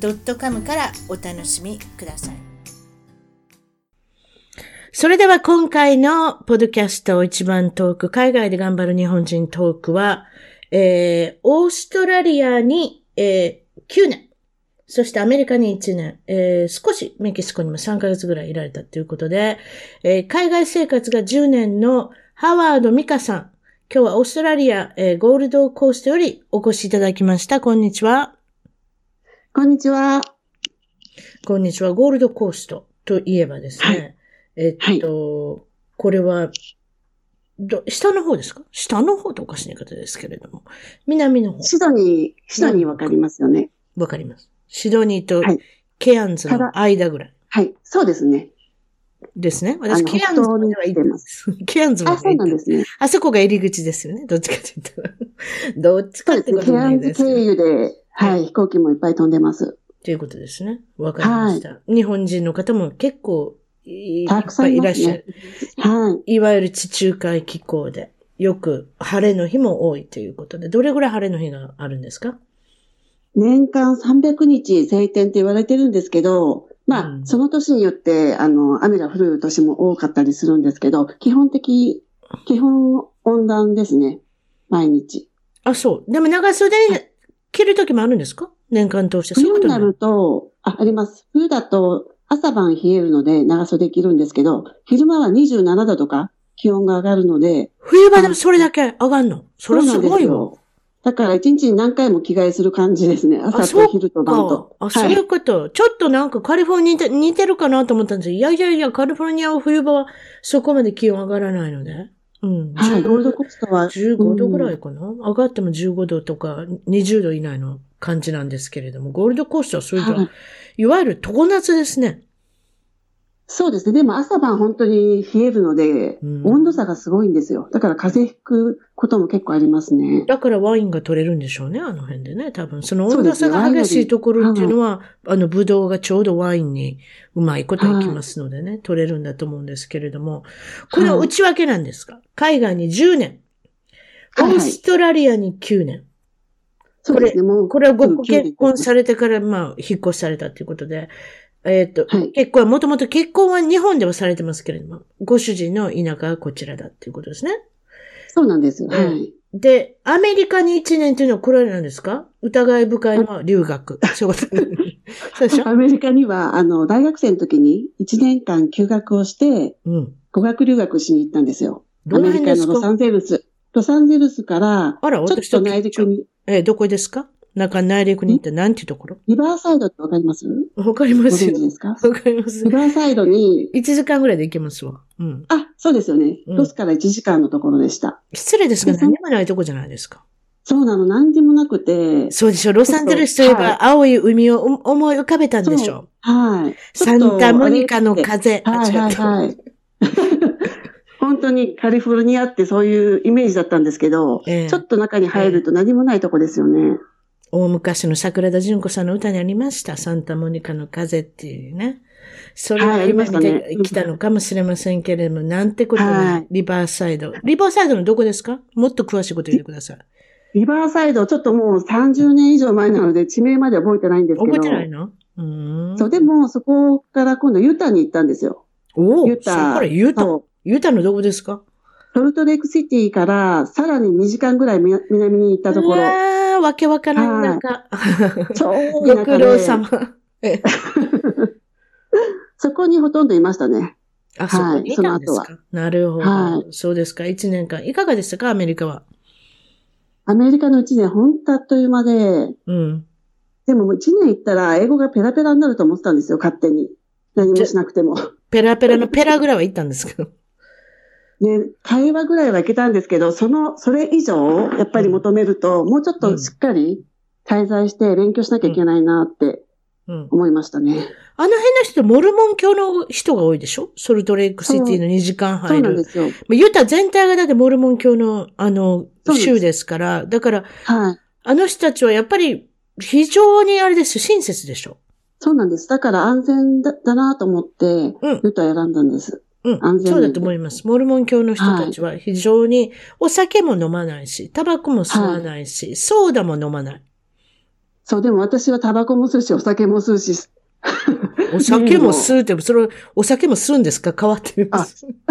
.com からお楽しみください。それでは今回のポッドキャスト一番トーク、海外で頑張る日本人トークは、えー、オーストラリアに、えー、9年、そしてアメリカに1年、えー、少しメキシコにも3ヶ月ぐらいいられたということで、えー、海外生活が10年のハワード・ミカさん、今日はオーストラリア、えー、ゴールドコーストよりお越しいただきました。こんにちは。こんにちは。こんにちは。ゴールドコーストといえばですね。はい、えっと、はい、これは、ど、下の方ですか？下の方とおかしい言い方ですけれども。南の方。シドニー、シドニーわかりますよね。わかります。シドニーとケアンズの間ぐらい。はい、そうですね。ですね。私、ケアンズまでは行ってます。ケアンズまであ、そうなんですね。あそこが入り口ですよね。どっちかというと。どっちかってことないです、ね。ケアンズ経由で、はい、飛行機もいっぱい飛んでます。ということですね。わかりました、はい。日本人の方も結構いっぱいいらっしゃる。はい。いわゆる地中海気候で、よく晴れの日も多いということで、どれぐらい晴れの日があるんですか？年間300日晴天って言われてるんですけど、まあ、うん、その年によって、あの、雨が降る年も多かったりするんですけど、基本的、基本温暖ですね。毎日。あ、そう。でも長袖着る時もあるんですか？年間通して。冬になると、あ、あります。冬だと朝晩冷えるので長袖着るんですけど、昼間は27度とか気温が上がるので。冬場でもそれだけ上がるの？それすごいわ。だから一日に何回も着替えする感じですね。朝と昼と晩と。あ、そういうこと、はい、ちょっとなんかカリフォルニアに似てるかなと思ったんですいやいやいや、カリフォルニアは冬場はそこまで気温上がらないので。うん。はい、ゴールドコーストは。15度ぐらいかな、うん、上がっても15度とか20度以内の感じなんですけれども、ゴールドコーストはそれと、はい、いわゆる常夏ですね。そうですね。でも朝晩本当に冷えるので、うん、温度差がすごいんですよ。だから風邪ひくことも結構ありますね。だからワインが取れるんでしょうね、あの辺でね。多分、その温度差が激しいところっていうのは、あの、ブドウがちょうどワインにうまいこといきますのでね、取れるんだと思うんですけれども、これは内訳なんですか、海外に10年、オーストラリアに9年。そうですね、もう。これはご結婚されてから、まあ、引っ越しされたということで、えっ、ー、と、はい、結婚は、もともと結婚は日本ではされてますけれども、ご主人の田舎はこちらだっていうことですね。そうなんです。はい。で、アメリカに1年っていうのはこれなんですか？疑い深いのは留学。そうでしょ？アメリカには、あの、大学生の時に1年間休学をして、うん、語学留学しに行ったんですよ。アメリカのロサンゼルス。ロサンゼルスから、あら、ちょっと内陸に。えどこですか？中内陸に行って何ていうところ？リバーサイドってわかります？わかりますよ。ですか？わかります。リバーサイドに。1時間ぐらいで行けますわ。うん。あ、そうですよね。ロスから1時間のところでした。失礼ですが何もないとこじゃないですか。そうなの、何にもなくて。そうでしょ。ロサンゼルスといえば、青い海を思い浮かべたんでしょ。はい。サンタモニカの風。はいはいはい。本当にカリフォルニアってそういうイメージだったんですけど、えー、ちょっと中に入ると何もないとこですよね。大昔の桜田淳子さんの歌にありました。サンタモニカの風っていうね。それが今見てきたのかもしれませんけれども、なんてことない。リバーサイド。リバーサイドのどこですか？もっと詳しいこと言ってください。リバーサイド、ちょっともう30年以上前なので、地名まで覚えてないんですけど。覚えてないの？うん。そう、でも、そこから今度ユタに行ったんですよ。おおユタ。そこからユタ。ユタのどこですか？ソルトレイクシティからさらに2時間ぐらい南に行ったところ。わけわからんなんか。超ご苦労様。そこにほとんどいましたね。あ、そう、はい、その後は。なるほど。はい、そうですか。1年間。いかがでしたか、アメリカは。アメリカの1年、本当あっという間で。うん。でももう1年行ったら、英語がペラペラになると思ってたんですよ、勝手に。何もしなくても。ペラペラのペラぐらいは行ったんですけど。ね、会話ぐらいはいけたんですけど、その、それ以上、やっぱり求めると、もうちょっとしっかり滞在して勉強しなきゃいけないなってうん、思いましたね。あの辺の人、モルモン教の人が多いでしょ？ソルトレイクシティの2時間入る。そうなんですよ。ユタ全体がだってモルモン教の、あの、州ですから、だから、はい。あの人たちはやっぱり非常にあれですよ、親切でしょ？そうなんです。だから安全だだなと思って、ユタ選んだんです。うん。安全そうだと思います。モルモン教の人たちは非常にお酒も飲まないし、タバコも吸わないし、はい、ソーダも飲まない。そう、でも私はタバコも吸うし、お酒も吸うし。お酒も吸うって、それ、お酒も吸うんですか？変わってみます。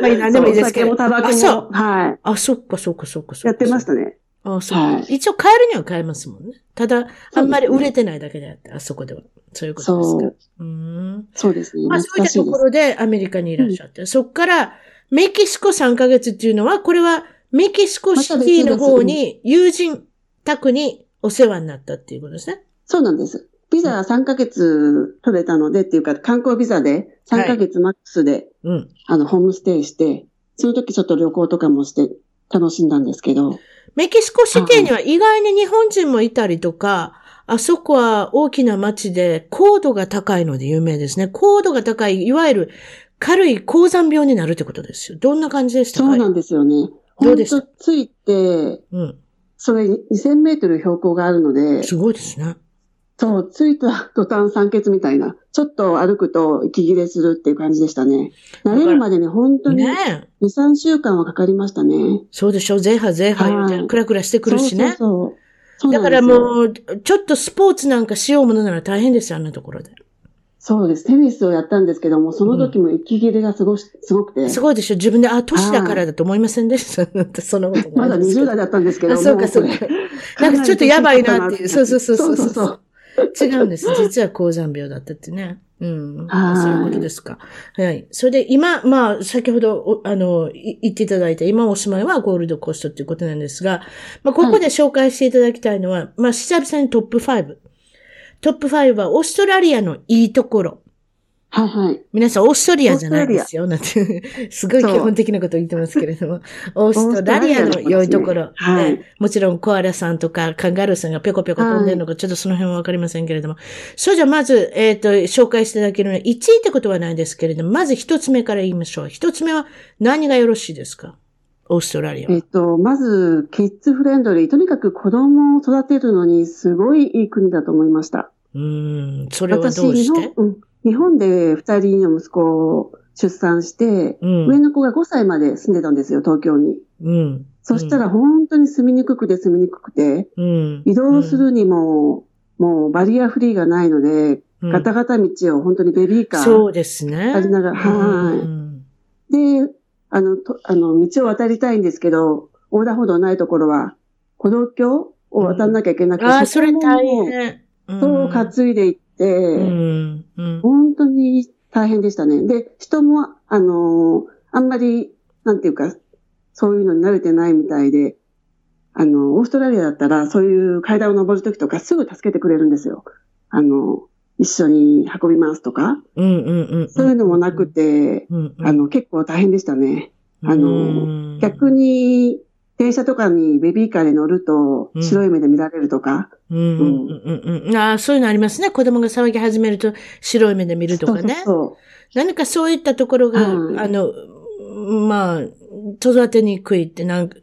まあ、何でもいいですけど。お酒もタバコも。はい。あ、そっかそっかそっかやってましたね。あそう、はい、一応買えるには買えますもんね。ただ、あんまり売れてないだけであって、あそこでは。そういうことですか。そう。うんそうですね。まあそういったところでアメリカにいらっしゃって、うん、そこからメキシコ3ヶ月っていうのは、これはメキシコシティの方に友人宅にお世話になったっていうことですね。そうなんです。ビザ3ヶ月取れたのでっていうか、観光ビザで3ヶ月マックスで、はい、うん、あの、ホームステイして、その時ちょっと旅行とかもして楽しんだんですけど。メキシコシティには意外に日本人もいたりとか、あそこは大きな街で高度が高いので有名ですね。高度が高い、いわゆる軽い高山病になるってことですよ。どんな感じでしたか？そうなんですよね。どうでした？ついて、うん。それ2000メートル標高があるので。すごいですね。そう、着いた途端酸欠みたいな。ちょっと歩くと息切れするっていう感じでしたね。慣れるまでね、本当に2、3週間はかかりましたね。そうでしょ、ゼーハゼーハ言うて、クラクラしてくるしね。そうそうそうだからもう、ちょっとスポーツなんかしようものなら大変ですよ、あんなところで。そうです。テニスをやったんですけども、その時も息切れがすごすごくて。すごいでしょ自分で、あ、年だからだと思いませんでした？そのことまだ20代だったんですけどあ、そうか、そうか。なんかちょっとやばいなっていうそうそうそう。そうそうそう 違うんです。実は高山病だったってね。うん。そういうことですか。はい。それで今、まあ、先ほど、あの、言っていただいた、今お住まいはゴールドコーストっていうことなんですが、まあ、ここで紹介していただきたいのは、はい、まあ、久々にトップ5。トップ5はオーストラリアのいいところ。はいはい。皆さん、オーストリアじゃないですよ。なんて、すごい基本的なこと言ってますけれども、オーストラリアの良いところ、ねはい、もちろんコアラさんとかカンガルーさんがぴょこぴょこ飛んでるのか、はい、ちょっとその辺はわかりませんけれども。それじゃまず、えっ、ー、と、紹介していただけるのは1位ってことはないですけれども、まず一つ目から言いましょう。一つ目は何がよろしいですか？オーストラリア。えっ、と、まず、キッズフレンドリー。とにかく子供を育てるのにすごいいい国だと思いました。うん、それはどうして？うん日本で二人の息子を出産して、うん、上の子が5歳まで住んでたんですよ、東京に。うん、そしたら本当に住みにくくて住みにくくて、うん、移動するにも、もうバリアフリーがないので、ガタガタ道を本当にベビーカー。そうですね。ありながら、はい。で、あの、と、あの、道を渡りたいんですけど、横断歩道ないところは、歩道橋を渡んなきゃいけなくて、ああ、それ大変。そう、担いでいって、うんうん、本当に大変でしたね。で、人も、あのー、あんまり、なんていうか、そういうのに慣れてないみたいで、あの、オーストラリアだったら、そういう階段を登るときとかすぐ助けてくれるんですよ。あの、一緒に運びますとか。そういうのもなくて、うんうん、あの、結構大変でしたね。あの、逆に、電車とかにベビーカーで乗ると、白い目で見られるとか？うん。うんうんうんああ、そういうのありますね。子供が騒ぎ始めると、白い目で見るとかね。そうそう何かそういったところが、うん、あの、まあ、育てにくいってなんか、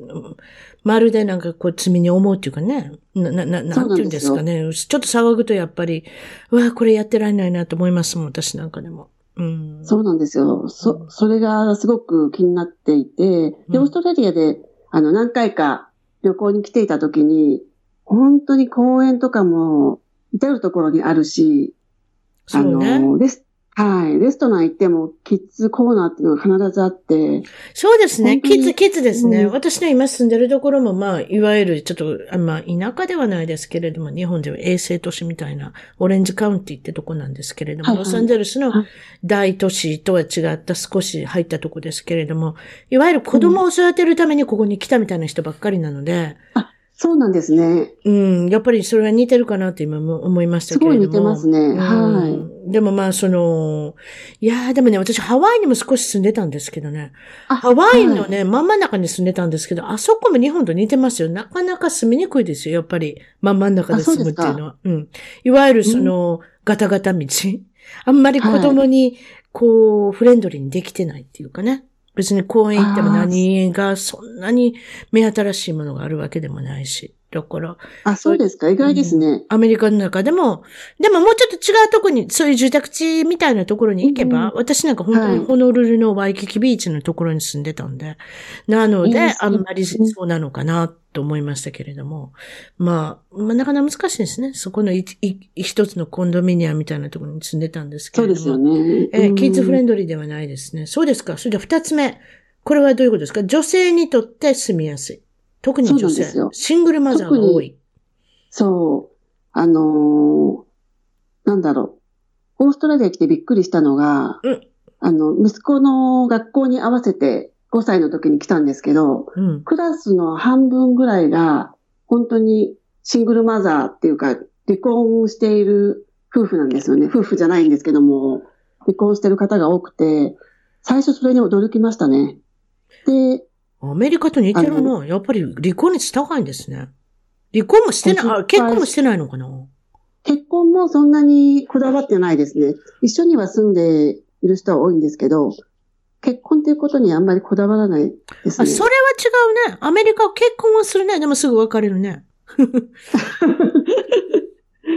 まるでなんかこう罪に思うっていうかね。な、な、ななんていうんですかね。ちょっと騒ぐとやっぱり、うわ、これやってられないなと思いますもん、私なんかでも。うん、そうなんですよ。そ、それがすごく気になっていて、で、オーストラリアで、あの、何回か旅行に来ていた時に、本当に公園とかも至るところにあるし、あの、レスはい。レストラン行っても、キッズコーナーっていうのが必ずあって。そうですね。キッズ、キッズですね。うん、私の今住んでるところも、まあ、いわゆる、ちょっと、まあ、田舎ではないですけれども、日本では衛星都市みたいな、オレンジカウンティってとこなんですけれども、はいはい、ロサンゼルスの大都市とは違った少し入ったとこですけれども、いわゆる子供を育てるためにここに来たみたいな人ばっかりなので、うんそうなんですね。うん。やっぱりそれは似てるかなって今も思いましたけれども。すごい似てますねうんはいでもまあ、その、いやーでもね、私ハワイにも少し住んでたんですけどね。あハワイのはいね、真ん中に住んでたんですけど、あそこも日本と似てますよ。なかなか住みにくいですよ、やっぱり。真ん中で住むっていうのは。うん。いわゆるその、ガタガタ道。あんまり子供に、こう、フレンドリーにできてないっていうかね。別に公園行っても何がそんなに目新しいものがあるわけでもないし。だから、あ、そうですか？意外ですね。アメリカの中でも、でももうちょっと違うとこに、そういう住宅地みたいなところに行けば、うん私なんか本当にはいホノルルのワイキキビーチのところに住んでたんで、なので、いいですねあんまりそうなのかなと思いましたけれども、まあ、まあ、なかなか難しいですね。そこの一つのコンドミニアムみたいなところに住んでたんですけれども。そうですよね。えーキッズフレンンドリーではないですね。そうですか。それでは二つ目。これはどういうことですか？女性にとって住みやすい。特に女性。シングルマザーが多い。そう。あのーなんだろう。オーストラリア来てびっくりしたのが、うんあの、息子の学校に合わせて5歳の時に来たんですけど、うん。クラスの半分ぐらいが、本当にシングルマザーっていうか、離婚している夫婦なんですよね。夫婦じゃないんですけども、離婚してる方が多くて、最初それに驚きましたね。で、アメリカと似てるな。やっぱり離婚率高いんですね。離婚もしてない、あ、50結婚もしてないの？かな結婚もそんなにこだわってないですね。一緒には住んでいる人は多いんですけど、結婚っていうことにあんまりこだわらないですあ、ね。それは違うね。アメリカは結婚はするね。でもすぐ別れるね。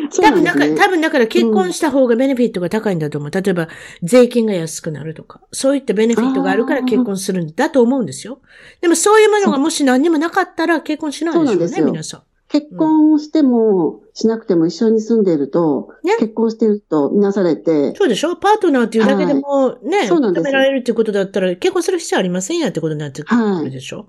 多分だか。多分だから結婚した方がベネフィットが高いんだと思う。例えば、税金が安くなるとか。そういったベネフィットがあるから結婚するんだと思うんですよ。でもそういうものがもし何にもなかったら結婚しないでしょうね、そうなんですよ皆さん。結婚してもしなくても一緒に住んでいると、ね結婚しているとみなされて、そうでしょ？パートナーっていうだけでもね、そうなんです認められるっていうことだったら結婚する必要ありませんやってことになってくるでしょ、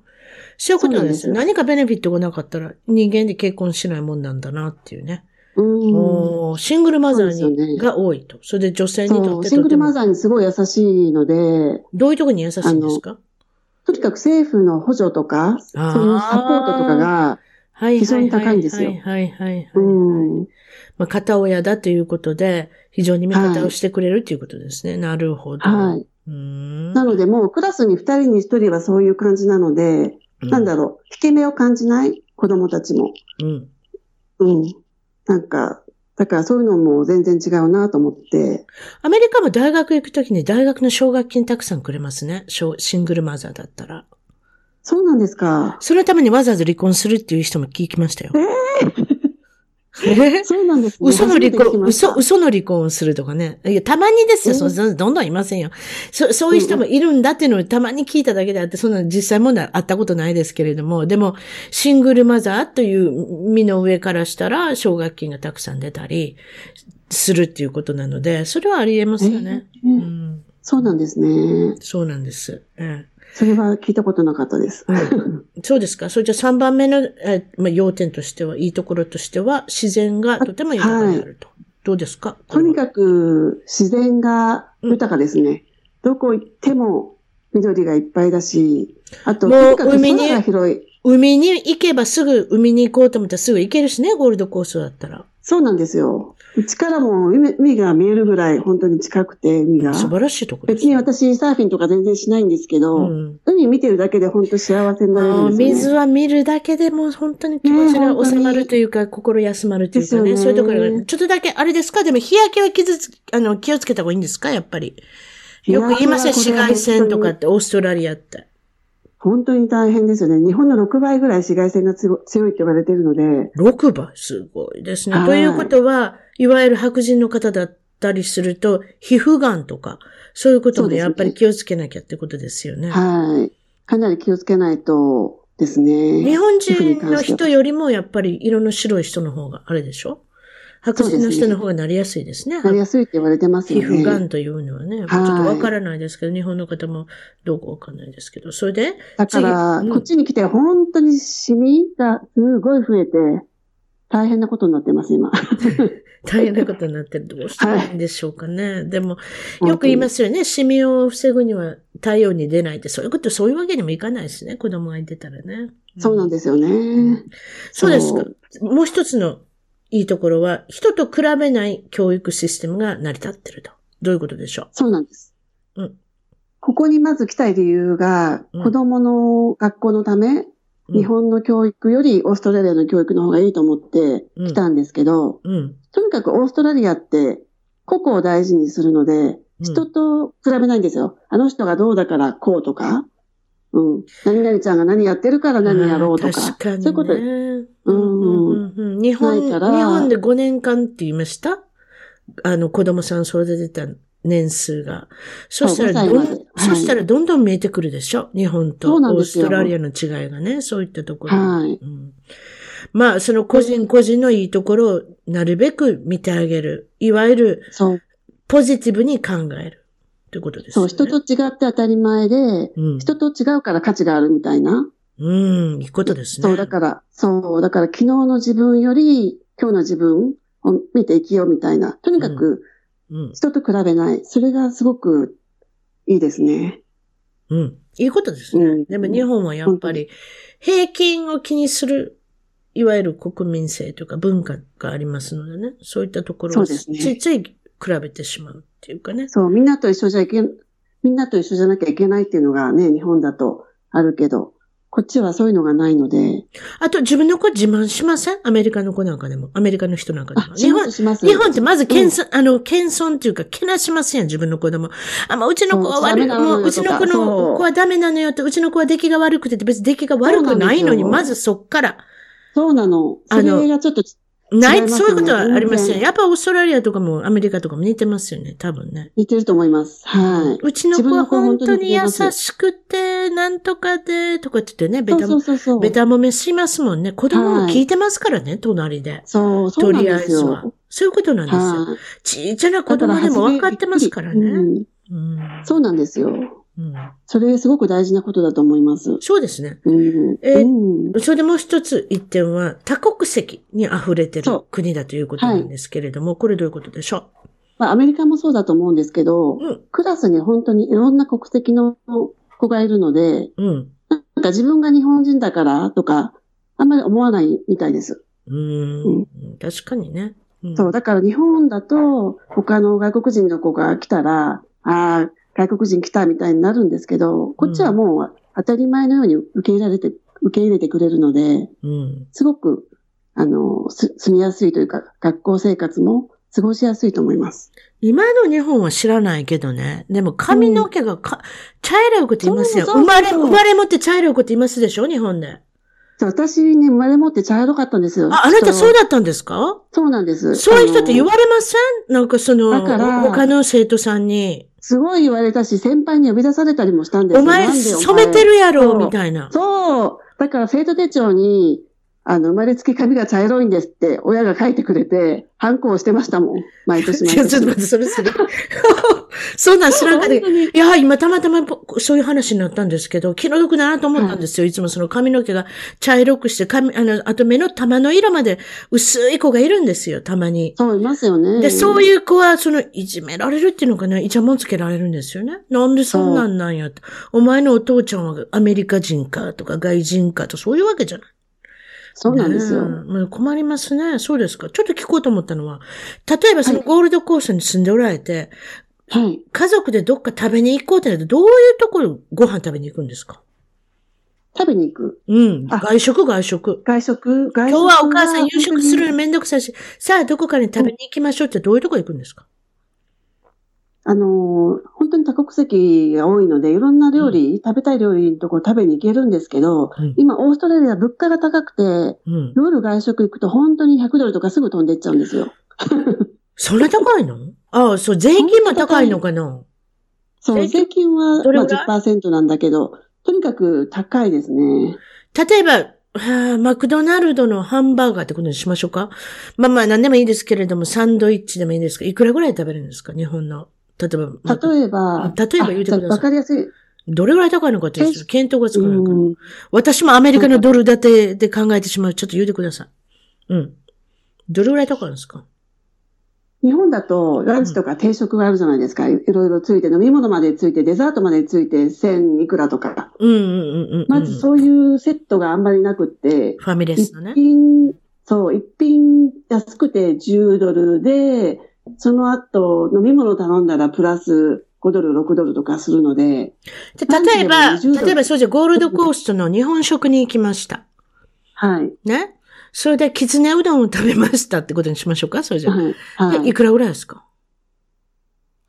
そういうことなんですよ。そうなん何かベネフィットがなかったら人間で結婚しないもんなんだなっていうね。うん。シングルマザーに、ねが多いと。それで女性にとそう、ってシングル。マザーにすごい優しいので、どういうところに優しいんですか？とにかく政府の補助とか、そういうサポートとかが、はい非常に高いんですよはいはいはいはい、うん、まあ、片親だということで、非常に味方をしてくれるということですね。なるほど。はい。うーん。なのでもうクラスに2人に1人はそういう感じなので、なんだろう、引け目を感じない子供たちも。うん。うん。なんか、だからそういうのも全然違うなと思って。アメリカも大学行くときに大学の奨学金たくさんくれますね。シングルマザーだったら。そうなんですか。そのためにわざわざ離婚するっていう人も聞きましたよ。えー そうなんですね。嘘の離婚、嘘、嘘の離婚をするとかね。いや、たまにですよ。そそどんどんいませんよ。そ、そういう人もいるんだっていうのをたまに聞いただけであって、そんな実際問題あったことないですけれども、でも、シングルマザーという身の上からしたら、奨学金がたくさん出たり、するっていうことなので、それはあり得ますよね。えーうん、そうなんですね。そうなんです。ええそれは聞いたことなかったです。うんそうですか。それじゃ3番目の、えまあ、要点としては、いいところとしては、自然がとても豊かであると。どうですか？とにかく自然が豊かですね。どこ行っても緑がいっぱいだし、あと、海に。海に行けばすぐ海に行こうと思ったらすぐ行けるしね、ゴールドコーストだったら。そうなんですよ。うちからも海海が見えるぐらい本当に近くて、海が。素晴らしいところです。別に私サーフィンとか全然しないんですけど、うん海見てるだけで本当幸せになるんですよ、ね。水は見るだけでも本当に気持ちが収まるというか、心休まるというかね、そういうところが、ちょっとだけ、あれですか？でも日焼けは傷つ、あの、気をつけた方がいいんですか？やっぱり。よく言いません、紫外線とかって、オーストラリアって。本当に大変ですよね。日本の6倍ぐらい紫外線が強強いって言われてるので、6倍、すごいですね。はいということは、いわゆる白人の方だったりすると、皮膚がんとか、そういうこともやっぱり気をつけなきゃってことですよね。はい。かなり気をつけないとですね。日本人の人よりもやっぱり色の白い人の方があれでしょ？白人の人の方がなりやすいですね。なりやすいって言われてます皮よね。膚がんというのはね、ちょっとわからないですけど、日本の方もどうかわかんないですけど、それで、だから、次うんこっちに来て本当にシミがすごい増えて、大変なことになってます、今。大変なことになってる。どうしたらいいんでしょうかね。でも、よく言いますよね。シミを防ぐには太陽に出ないって、そういうこと、そういうわけにもいかないですね。子供がいてたらね。そうなんですよね。そうですか。もう一つのいいところは、人と比べない教育システムが成り立ってると。どういうことでしょう？そうなんです。うんここにまず来たい理由が、うん子供の学校のため、うん日本の教育よりオーストラリアの教育の方がいいと思って来たんですけど、うん。とにかくオーストラリアって個々を大事にするので、うん人と比べないんですよ。あの人がどうだからこうとか、うん。何々ちゃんが何やってるから何やろうとか。確かにね。そういうことうんうんうんうん日本、日本で5年間って言いました？あの、子供さん育てた年数が。そしたらどん、そう5歳まではいそしたらどんどん見えてくるでしょ？日本とオーストラリアの違いがね、そういったところ。はい。うんまあ、その個人個人のいいところをなるべく見てあげる。いわゆるそう。ポジティブに考える。ということですそう。人と違って当たり前で、うん。人と違うから価値があるみたいな。うん、いいことですね。そう、だから、そう、だから昨日の自分より今日の自分を見て生きようみたいな。とにかくうん。人と比べない。それがすごくいいですね。うん。いいことですね。うんでも日本はやっぱり平均を気にする、いわゆる国民性というか文化がありますのでね。そういったところをついつい比べてしまうっていうかね。そう、みんなと一緒じゃいけん、みんなと一緒じゃなきゃいけないっていうのがね、日本だとあるけど、こっちはそういうのがないので、あと自分の子自慢しません？アメリカの子なんかでも。アメリカの人なんかでも。、日あしま本す、します。日本ってまず謙遜、あの、謙遜っていうか、けなしますやん、自分の子供。あ、まあ、うちの子は悪い、もう、うちの子のう子はダメなのよって、うちの子は出来が悪くて別に出来が悪くないのに、まずそっから、そうなの。そあのれがちょっと、ない、ねそういうことはありません。やっぱオーストラリアとかもアメリカとかも似てますよね、多分ね。似てると思います。はい。うちの子は本当に優しくて、なんとかで、とかって言ってね、ベタも、もめしますもんね。子供も聞いてますからね、隣で。そう、そとうなんりあえず。は。そういうことなんですよ。はい。ちっちゃな子供でも分かってますからね。うんうんそうなんですよ。うんそれすごく大事なことだと思います。そうですね。うん。えうんそれでもう一つ一点は、多国籍に溢れてる国だということなんですけれども、これどういうことでしょまあ、アメリカもそうだと思うんですけどう、うん。クラスに本当にいろんな国籍の子がいるので、うん。なんか自分が日本人だからとか、あんまり思わないみたいです。うーん。確かにね。うんそう、だから日本だと、他の外国人の子が来たら、ああ、外国人来たみたいになるんですけど、こっちはもう当たり前のように受け入れられて、受け入れてくれるので、うん。すごく、あの、す住みやすいというか、学校生活も過ごしやすいと思います。今の日本は知らないけどね。でも髪の毛がか、茶色い子って言いますよ。生まれ、生まれ持って茶色い子って言いますでしょ？日本で。私ね、生まれ持って茶色かったんですよ。あ、あなたそうだだったんですか？そうなんです。そういう人って言わわれません？なんかその、だから他の生徒さんに、すごい言われたし、先輩に呼び出されたりもしたんですよ。お前染めてるやろみたいな。そう。だから生徒手帳に、あの、生まれつき髪が茶色いんですって、親が書いてくれて、反抗してましたもん。毎年毎いや、ちょっと年。待って、それそれ。そんなん知らんかったけど。いや、今たまたまそういう話になったんですけど、気の毒だなと思ったんですよ。いつもその髪の毛が茶色くして、髪、あの、あと目の玉の色まで薄い子がいるんですよ、たまに。そう、いますよね。で、そういう子は、その、いじめられるっていうのかな、イチャモンつけられるんですよね。なんでそんなんなんやって。お前のお父ちゃんはアメリカ人かとか外人かとそういうわけじゃない。そうなんですよ。ね困りますね。そうですか。ちょっと聞こうと思ったのは、例えばそのゴールドコーストに住んでおられて、はい。家族でどっか食べに行こうってなると、どういうところご飯食べに行くんですか？食べに行く。うん。あ外食、外食。外食、外食。今日はお母さん夕食するの本めんどくさいし、さあどこかに食べに行きましょうってどういうとこ行くんですか？あのー、本当に多国籍が多いので、いろんな料理、食べたい料理のところ食べに行けるんですけど、うん今、オーストラリア物価が高くて、うん。夜外食行くと本当に100ドルとかすぐ飛んでっちゃうんですよ。そんな高いの？ああ、そう、税金も高いのかな？そう、税金？はどれぐらい？まあ10%なんだけど、とにかく高いですね。例えば、はあ、マクドナルドのハンバーガーってことにしましょうか？まあまあ何でもいいですけれども、サンドイッチでもいいですか？いくらぐらい食べるんですか？日本の。例えば、まあ例えば、例えば言うてくださいわかりやすい。どれぐらい高いのかっていう検討がつかないか私もアメリカのドル建てで考えてしまう。ちょっと言うてください。うん。どれぐらい高いんですか？日本だとランチとか定食があるじゃないですか。いろいろついて、飲み物までついて、デザートまでついて、1000いくらとか。うんうんうんうん。まずそういうセットがあんまりなくって、ファミレス一のね。品、そう、一品安くて10ドルで、その後飲み物頼んだらプラス5ドル、6ドルとかするので、で例えば、ランチでも20ドル例えばそうじゃ、ゴールドコーストの日本食に行きました。はい。ね？それで、きつねうどんを食べましたってことにしましょうか？それじゃ。はい。はいでい。くらぐらいですか？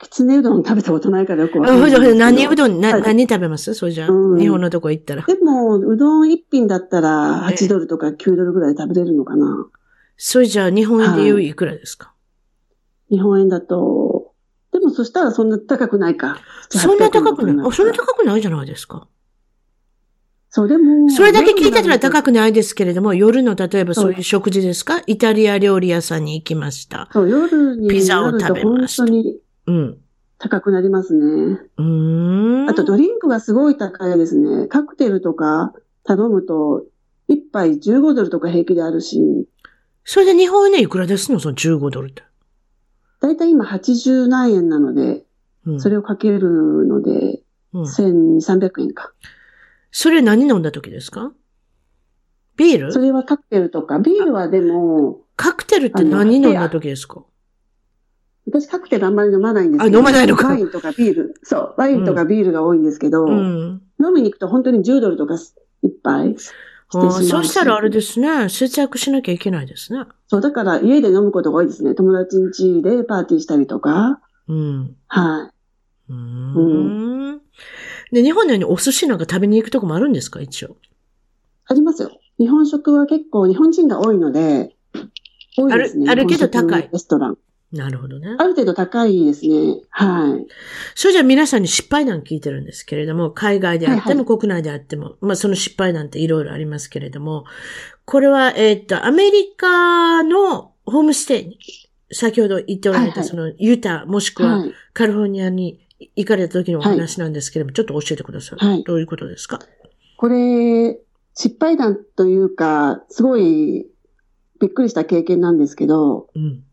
きつねうどん食べたことないからよくわかんない。何うどん、な、はい何食べます？それじゃ、うん日本のとこ行ったら。でも、うどん一品だったらええ8ドルとか9ドルぐらいで食べれるのかな。それじゃ、日本円で言ういくらですか、日本円だと、でもそしたらそんな高くないか。そんな高く700円ないあ、そんな高くないじゃないですか。そう、でも。それだけ聞いてたら高く。くないですけれども、夜の例えばそういう食事ですか？イタリア料理屋さんに行きました。そう、夜にピザを食べました本当にうん。高くなりますね。うーん。あとドリンクがすごい高いですね。カクテルとか頼むと、一杯15ドルとか平気であるし、それで日本円でいくらですの？その15ドルって。だいたい今80何円なので、うん。それをかけるので、うん、1200円か。それ何飲んだ時ですか？ビール？それはカクテルとか、ビールはでも、カクテルって何飲んだ時ですか？私カクテルあんまり飲まないんですあ飲まないのかワインとかビール。そう、ワインとかビールが多いんですけど、うん。飲みに行くと本当に10ドルとか一杯してしまうそうしたらあれですね。節約しなきゃいけないですね。そう、だから家で飲むことが多いですね。友達ん家でパーティーしたりとか。うん。はい。うーん。で、日本のようにお寿司なんか食べに行くとこもあるんですか？一応。ありますよ。日本食は結構日本人が多いので、多いですね。あるあるけど高いレストラン。なるほどね。ある程度高いですね。はい。それじゃあ皆さんに失敗談聞いてるんですけれども、海外であってはいも国内であっても、まあその失敗談っていろいろありますけれども、これは、えーっと、アメリカのホームステイに、先ほど言っておられた、はいはいそのユタもしくははい。カリフォルニアに行かれた時のお話なんですけれども、ちょっと教えてください。はいどういうことですか？これ、失敗談というか、すごいびっくりした経験なんですけど、うん。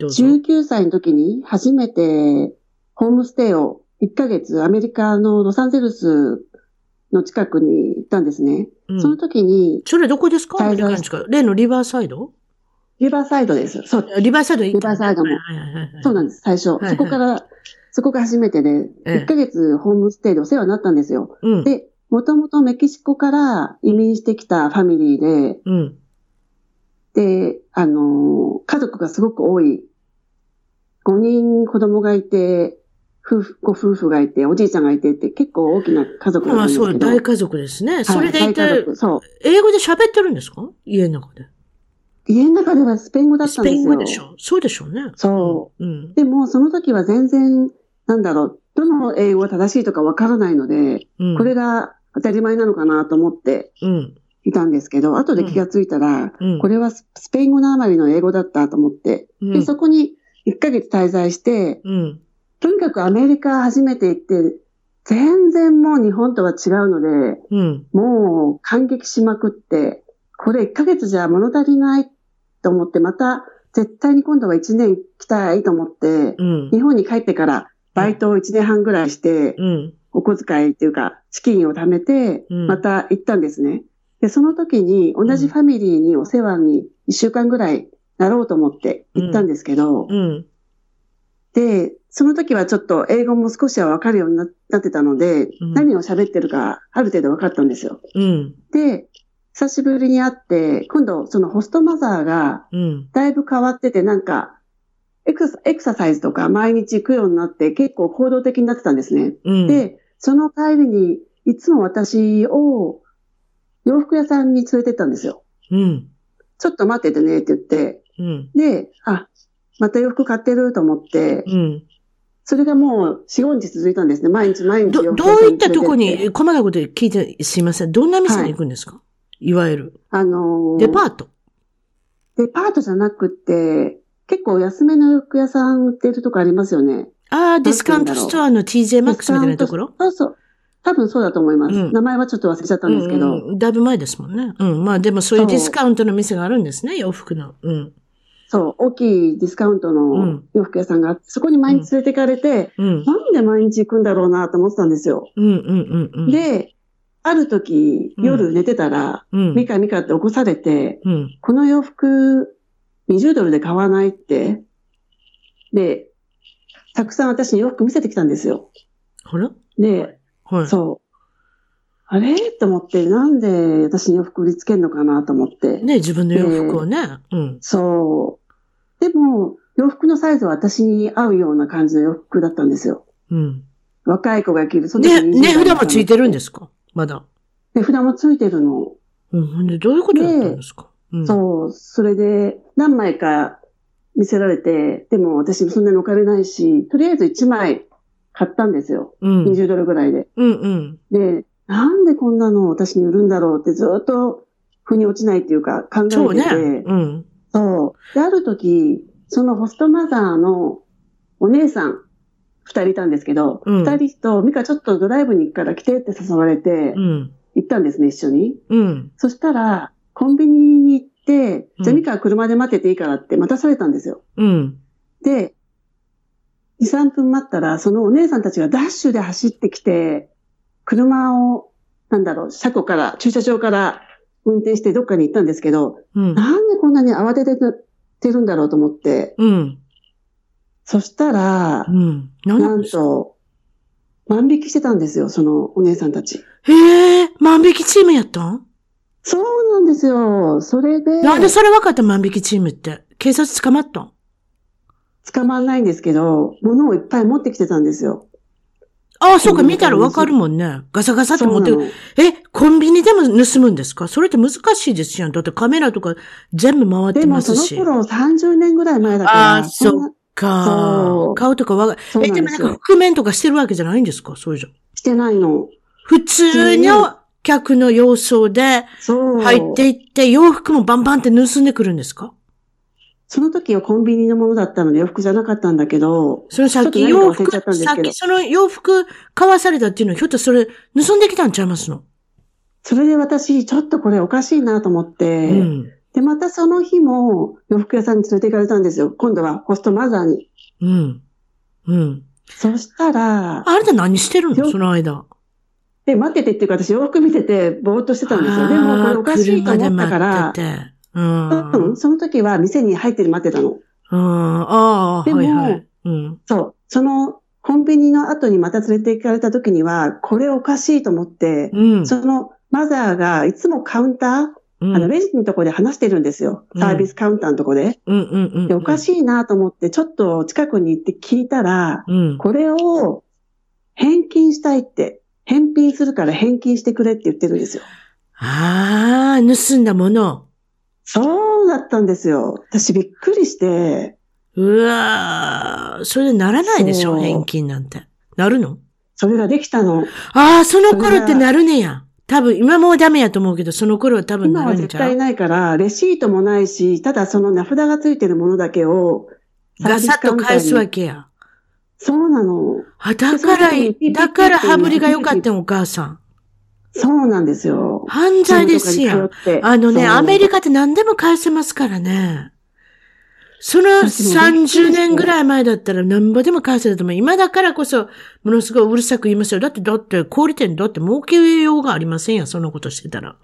どうぞ。19歳の時に初めてホームステイを1ヶ月アメリカのロサンゼルスの近くに行ったんですね。うんその時にそれどこですか？アメリカですか例のリバーサイド？リバーサイドです。そう、リバーサイドリバーサイドもはいはいはいはいそうなんです、最初。はいそこから、そこが初めてで、ええ1ヶ月ホームステイでお世話になったんですよ。うん。で、もともとメキシコから移民してきたファミリーで、うん。で、あのー家族がすごく多い。5人子供がいて、夫婦、ご夫婦がいて、おじいちゃんがいてって結構大きな家族だったまあそう、んですけど。大家族ですね。それではいいて、そう。英語で喋ってるんですか？家の中で。家の中ではスペイン語だったスペイんですよ。ン語でしょ？そうでしょうね。。そううん。でも、その時は全然、なんだろう、どの英語が正しいとかわからないので、うん。これが当たり前なのかなと思ってうん。いたんですけど、後で気がついたら、うん。これはススペイン語のあまりの英語だったと思って、うん、で、そこに1ヶ月滞在して、うん。とにかくアメリカ初めて行って、全然もう日本とは違うので、うん。もう感激しまくって、これ1ヶ月じゃ物足りないと思って、また絶対に今度は1年来たいと思って、うん。日本に帰ってからバイトを1年半ぐらいして、うん。お小遣いっていうか、資金を貯めて、うんまた行ったんですね。で、その時に同じファミリーにお世話に1週間ぐらいなろうと思って行ったんですけど、うん。で、その時はちょっと英語も少しはわかるようにななってたので、うん何を喋ってるかある程度分かったんですよ。うん。で、久しぶりに会って、今度そのホストマザーがうん。だいぶ変わってて、なんか、エクサエクササイズとか毎日行くようになって結構行動的になってたんですね。うん。で、その帰りに、いつも私を洋服屋さんに連れてったんですよ。うん。ちょっと待っててねって言って、うん。で、あ、また洋服買ってると思って、うん。それがもう4、5日続いたんですね。毎日毎日ど、洋どういったとこに、細かいこと聞いてすいません？どんな店に行くんですか、い、わゆる。あのーデパート。デパートじゃなくって、結構安めの洋服屋さん売ってるとこありますよね。ああ、ディスカウントストアの TJ マックスみたいなところ？そうそう。多分そうだと思います。うん名前はちょっと忘れちゃったんですけど。うんうんだいぶ前ですもんね。うん。まあでもそういうディスカウントの店があるんですね、洋服の。うん。そう、大きいディスカウントうのん洋服屋さんがあって、そこに毎日連れて行かれて、うん。なんで毎日行くんだろうなと思ってたんですよ。うんうんうんうん。、で、ある時、うん夜寝てたら、うん。ミカミカって起こされて、うん。この洋服20ドルで買わないって。で、たくさん私に洋服見せてきたんですよ。ほら？で、はい。そう。あれ？と思って、なんで私に洋服売りつけるのかなと思って。ね、自分の洋服をね。うん。そう。でも、洋服のサイズは私に合うような感じの洋服だったんですよ。うん。若い子が着る。そのね、時20値札もついてるんですか？まだ。値札もついてるの。うんで、どういうことだったんですか？うん。そう。それで、何枚か見せられて、でも私もそんなにお金ないし、とりあえず1枚買ったんですよ。うん。20ドルぐらいで。うんうん。で、なんでこんなの私に売るんだろうってずっと腑に落ちないっていうか考えてて。そうね。うん。そう。で、ある時、そのホストマザーのお姉さん、二人いたんですけど、うん二、人と、ミカちょっとドライブに行くから来てって誘われてう、ん。行ったんですね、一緒に。うん。そしたら、コンビニに行って、うんじゃあミカは車で待ってていいからって待たされたんですよ。うん。で、2、3分待ったら、そのお姉さんたちがダッシュで走ってきて、車を、なんだろう、車庫から、駐車場から運転してどっかに行ったんですけど、うん。なこんなに慌ててるんだろうと思って、うん。そしたらう、ん。なんと、万引きしてたんですよ、そのお姉さんたち。へえ、万引きチームやったん？そうなんですよ。それで、なんでそれ分かった万引きチームって？警察捕まったん？捕まんないんですけど、物をいっぱい持ってきてたんですよ。ああ、そうか、見たら分かるもんね。ガサガサって持ってそうなるの。え、コンビニでも盗むんですか？それって難しいですやん。だってカメラとか全部回ってでもますし。その頃30年ぐらい前だから。あーそんなか顔とかわかえ、でもなんか覆面とかしてるわけじゃないんですか？そういうじゃん。してないの。普通の客の様相で。入っていって、洋服もバンバンって盗んでくるんですか？その時はコンビニのものだったので洋服じゃなかったんだけど、そのさっき洋服その洋服買わされたっていうのはひょっとそれ盗んできたんちゃいますの？それで私、ちょっとこれおかしいなと思って、うん。で、またその日も洋服屋さんに連れて行かれたんですよ。今度はホストマザーに。うん。うん。そしたら、あれで何してるの？よその間。で、待っててっていうか私洋服見ててぼーっとしてたんですよ。でもこれおかしいと思ったから。うん。うん、その時は店に入ってる待ってたの。うん。ああ、でもはいはい。うん。そう。そのコンビニの後にまた連れて行かれた時には、これおかしいと思って、うん。そのマザーがいつもカウンター、うんあの、レジのとこで話してるんですよ。うんサービスカウンターのとこで。うんうんうん。で、おかしいなと思って、ちょっと近くに行って聞いたら、うん。これを返金したいって、返品するから返金してくれって言ってるんですよ。ああ、盗んだもの。そうだったんですよ。私びっくりして、うわーそれでならないでしょ？返金なんて。なるの？それができたの。ああ、その頃ってなるねや。多分、今もうダメやと思うけど、その頃は多分今はなるんちゃう？絶対ないから、レシートもないし、ただその名札がついてるものだけを、ガサッと返すわけ。けや。そうなの。あ、だからだから羽振りが良かったん、お母さん。そうなんですよ。犯罪ですやん。ジムとかに通ってあのね、アメリカって何でも返せますからね。その私もびっくりして30年ぐらい前だったら何ぼでも返せたと思う。今だからこそ、ものすごいうるさく言いますよ。だって、だって、小売店だって儲けようがありませんやん、そんなことしてたら。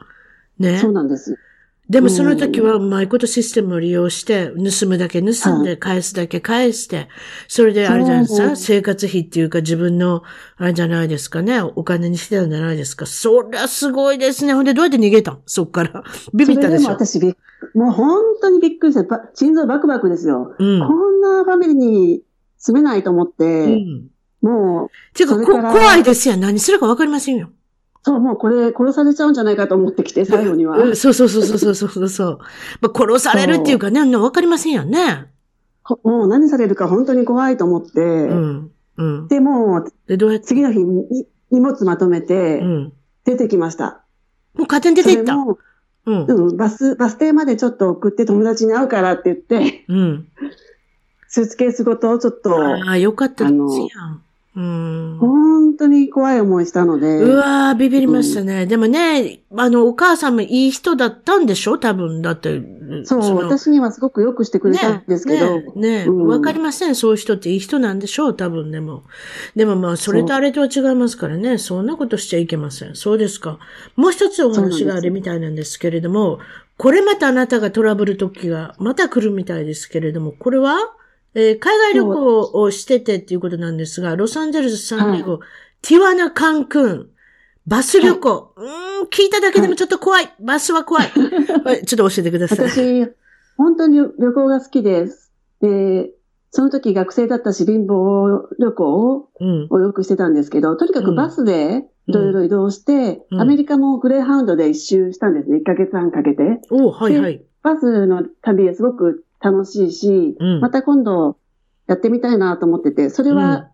ねそう。なんです。でもその時はうまいことシステムを利用して、盗むだけ盗んで、返すだけ返して、それであれじゃないですか、生活費っていうか自分の、あれじゃないですかね、お金にしてたんじゃないですか？そりゃすごいですね。ほんでどうやって逃げたん？そっから。ビビったでしょ？それでも私もう本当にびっくりして、ば心臓バクバクですよ。うん。こんなファミリーに住めないと思って、うん。もう、ていうか怖いですやん。何するかわかりませんよ。そう、もうこれ殺されちゃうんじゃないかと思ってきて、最後には。うんそうそうそうそうそうそうそう。まあ、殺されるっていうかね、わかりませんやんね。こもう何されるか本当に怖いと思って、うん。うん。で、もうで、どうや次の日に荷物まとめてうん。出てきました。もう勝手に出ていった？うん。うん、バス、バス停までちょっと送って友達に会うからって言って、うん。スーツケースごとちょっと、ああ、よかったですやん。うん。本当に怖い思いしたので。うわー、ビビりましたね。でもね、あの、お母さんもいい人だったんでしょ？多分。だって。そう、の私にはすごくよくしてくれたんですけど。ねねねうんわかりません。そういう人っていい人なんでしょ？う多分でも。でもまあ、それとあれとは違いますからね。そんなことしちゃいけません。そうですか。もう一つお話があるみたいなんですけれども、これまたあなたがトラブル時がまた来るみたいですけれども、これは、えー海外旅行をしててっていうことなんですが、ロサンゼルス、サンディエゴ、ティワナ、カンクン、バス旅行。うーん、聞いただけでもちょっと怖い。バスは怖い。はいちょっと教えてください。私、本当に旅行が好きです。で、その時学生だったし、貧乏旅行うん。をよくしてたんですけど、とにかくバスでいろいろ移動して、うんアメリカもグレーハウンドで一周したんですね。1ヶ月半かけて。おはいはい。バスの旅すごく楽しいし、うんまた今度やってみたいなと思ってて、それは、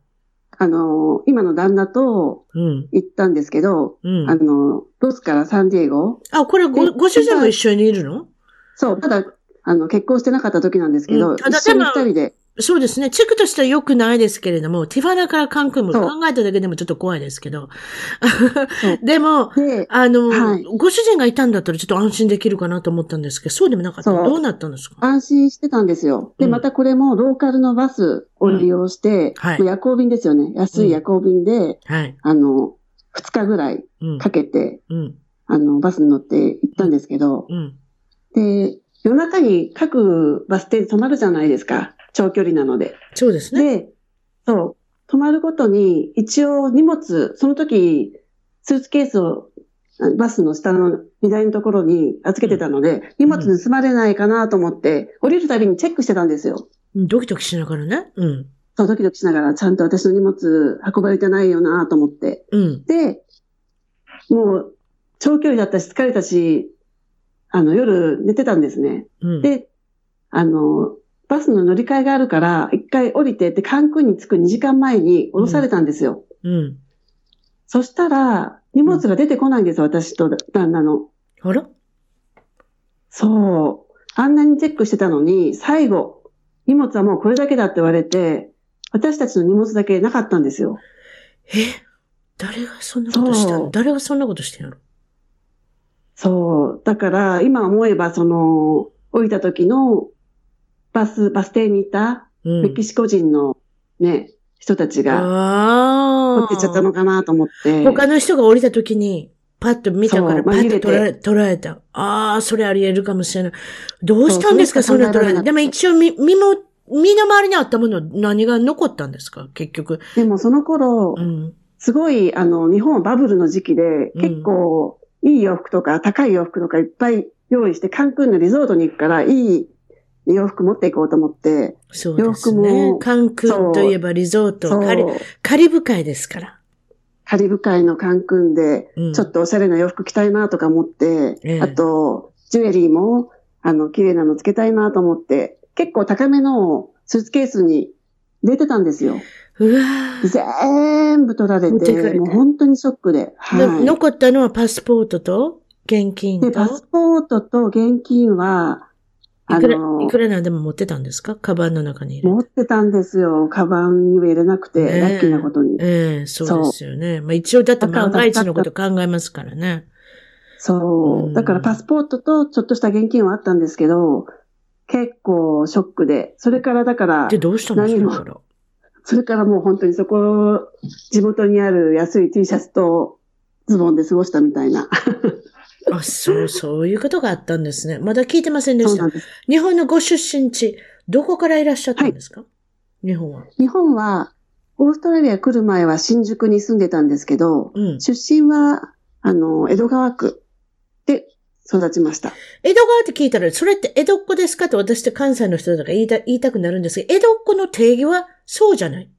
あの、今の旦那とうん。行ったんですけど、うん。あの、ロスからサンディエゴ。あ、これご、でご主人も一緒にいるの？そう、ただ、あの、結婚してなかった時なんですけど、一緒に二人で、そうですね。地区としては良くないですけれども、ティファナからカンクンも考えただけでもちょっと怖いですけど。う でも、で、あの、はいご主人がいたんだったらちょっと安心できるかなと思ったんですけど、そうでもなかった。どうなったんですか？安心してたんですよ。で、うんまたこれもローカルのバスを利用して、はいもう夜行便ですよね。安い夜行便で、はい。あの、二日ぐらいうん。かけて、うん。あの、バスに乗って行ったんですけど、うん。で、夜中に各バス停で止まるじゃないですか。長距離なので。そうですね。で、そう、止まるごとに、一応荷物、その時、スーツケースをあバスの下の荷台のところに預けてたので、荷物盗まれないかなと思って、降りるたびにチェックしてたんですよ。ドキドキしながらね。うん。そう、ドキドキしながら、ちゃんと私の荷物運ばれてないよなと思って。うん。で、もう、長距離だったし、疲れたし、あの、夜寝てたんですね。うん。で、あの、バスの乗り換えがあるから、一回降りてって、カンクンに着く2時間前に降ろされたんですよ。うん。そしたら、荷物が出てこないんですよ、私と旦那の。あら？そう。あんなにチェックしてたのに、最後、荷物はもうこれだけだって言われて、私たちの荷物だけなかったんですよ。え？誰がそんなことしたの？誰がそんなことしてんの？そう。だから、今思えば、その、降りた時の、バス、バス停にいた、うん。メキシコ人のね、人たちが、ああ。持ってっちゃったのかなと思って。他の人が降りた時に、パッと見たから、パッと捉えた。ああ、それあり得るかもしれない。どうしたんですか、そんそな捉えた。でも一応、み、身も、身の回りにあったもの、何が残ったんですか、結局。でもその頃う、ん。すごい、あの、日本はバブルの時期で、うん結構、いい洋服とか、高い洋服とかいっぱい用意して、カンクンのリゾートに行くから、いい洋服持っていこうと思って、そうです洋服ね。もカンクンといえばリゾート、カリカリブ海ですから。カリブ海のカンクンでうん、ちょっとおしゃれな洋服着たいなとか思って、ええあと、ジュエリーも、あの、綺麗なのつけたいなと思って、結構高めのスーツケースに入れてたんですよ。うわー全部取られて、もう本当にショックで。のはい。残ったのはパスポートと現金と？で、パスポートと現金は、あいくら、のい、くらなんでも持ってたんですか？カバンの中に入れて。持ってたんですよ。カバンには入れなくて、ラッキーなことに。ええそうですよね。まあ一応だって万が一のこと考えますからね。そうう。んだからパスポートとちょっとした現金はあったんですけど、結構ショックで、それからだからで、、どうしたんですか。それからもう本当にそこ、地元にある安い T シャツとズボンで過ごしたみたいな。あ、そう、そういうことがあったんですね。まだ聞いてませんでした。日本のご出身地、どこからいらっしゃったんですか、日本は。日本は、オーストラリア来る前は新宿に住んでたんですけど、うん。出身は、あの、江戸川区で育ちました。江戸川って聞いたら、それって江戸っ子ですか？と私って関西の人だから言いた言いたくなるんですけど、江戸っ子の定義はそうじゃない。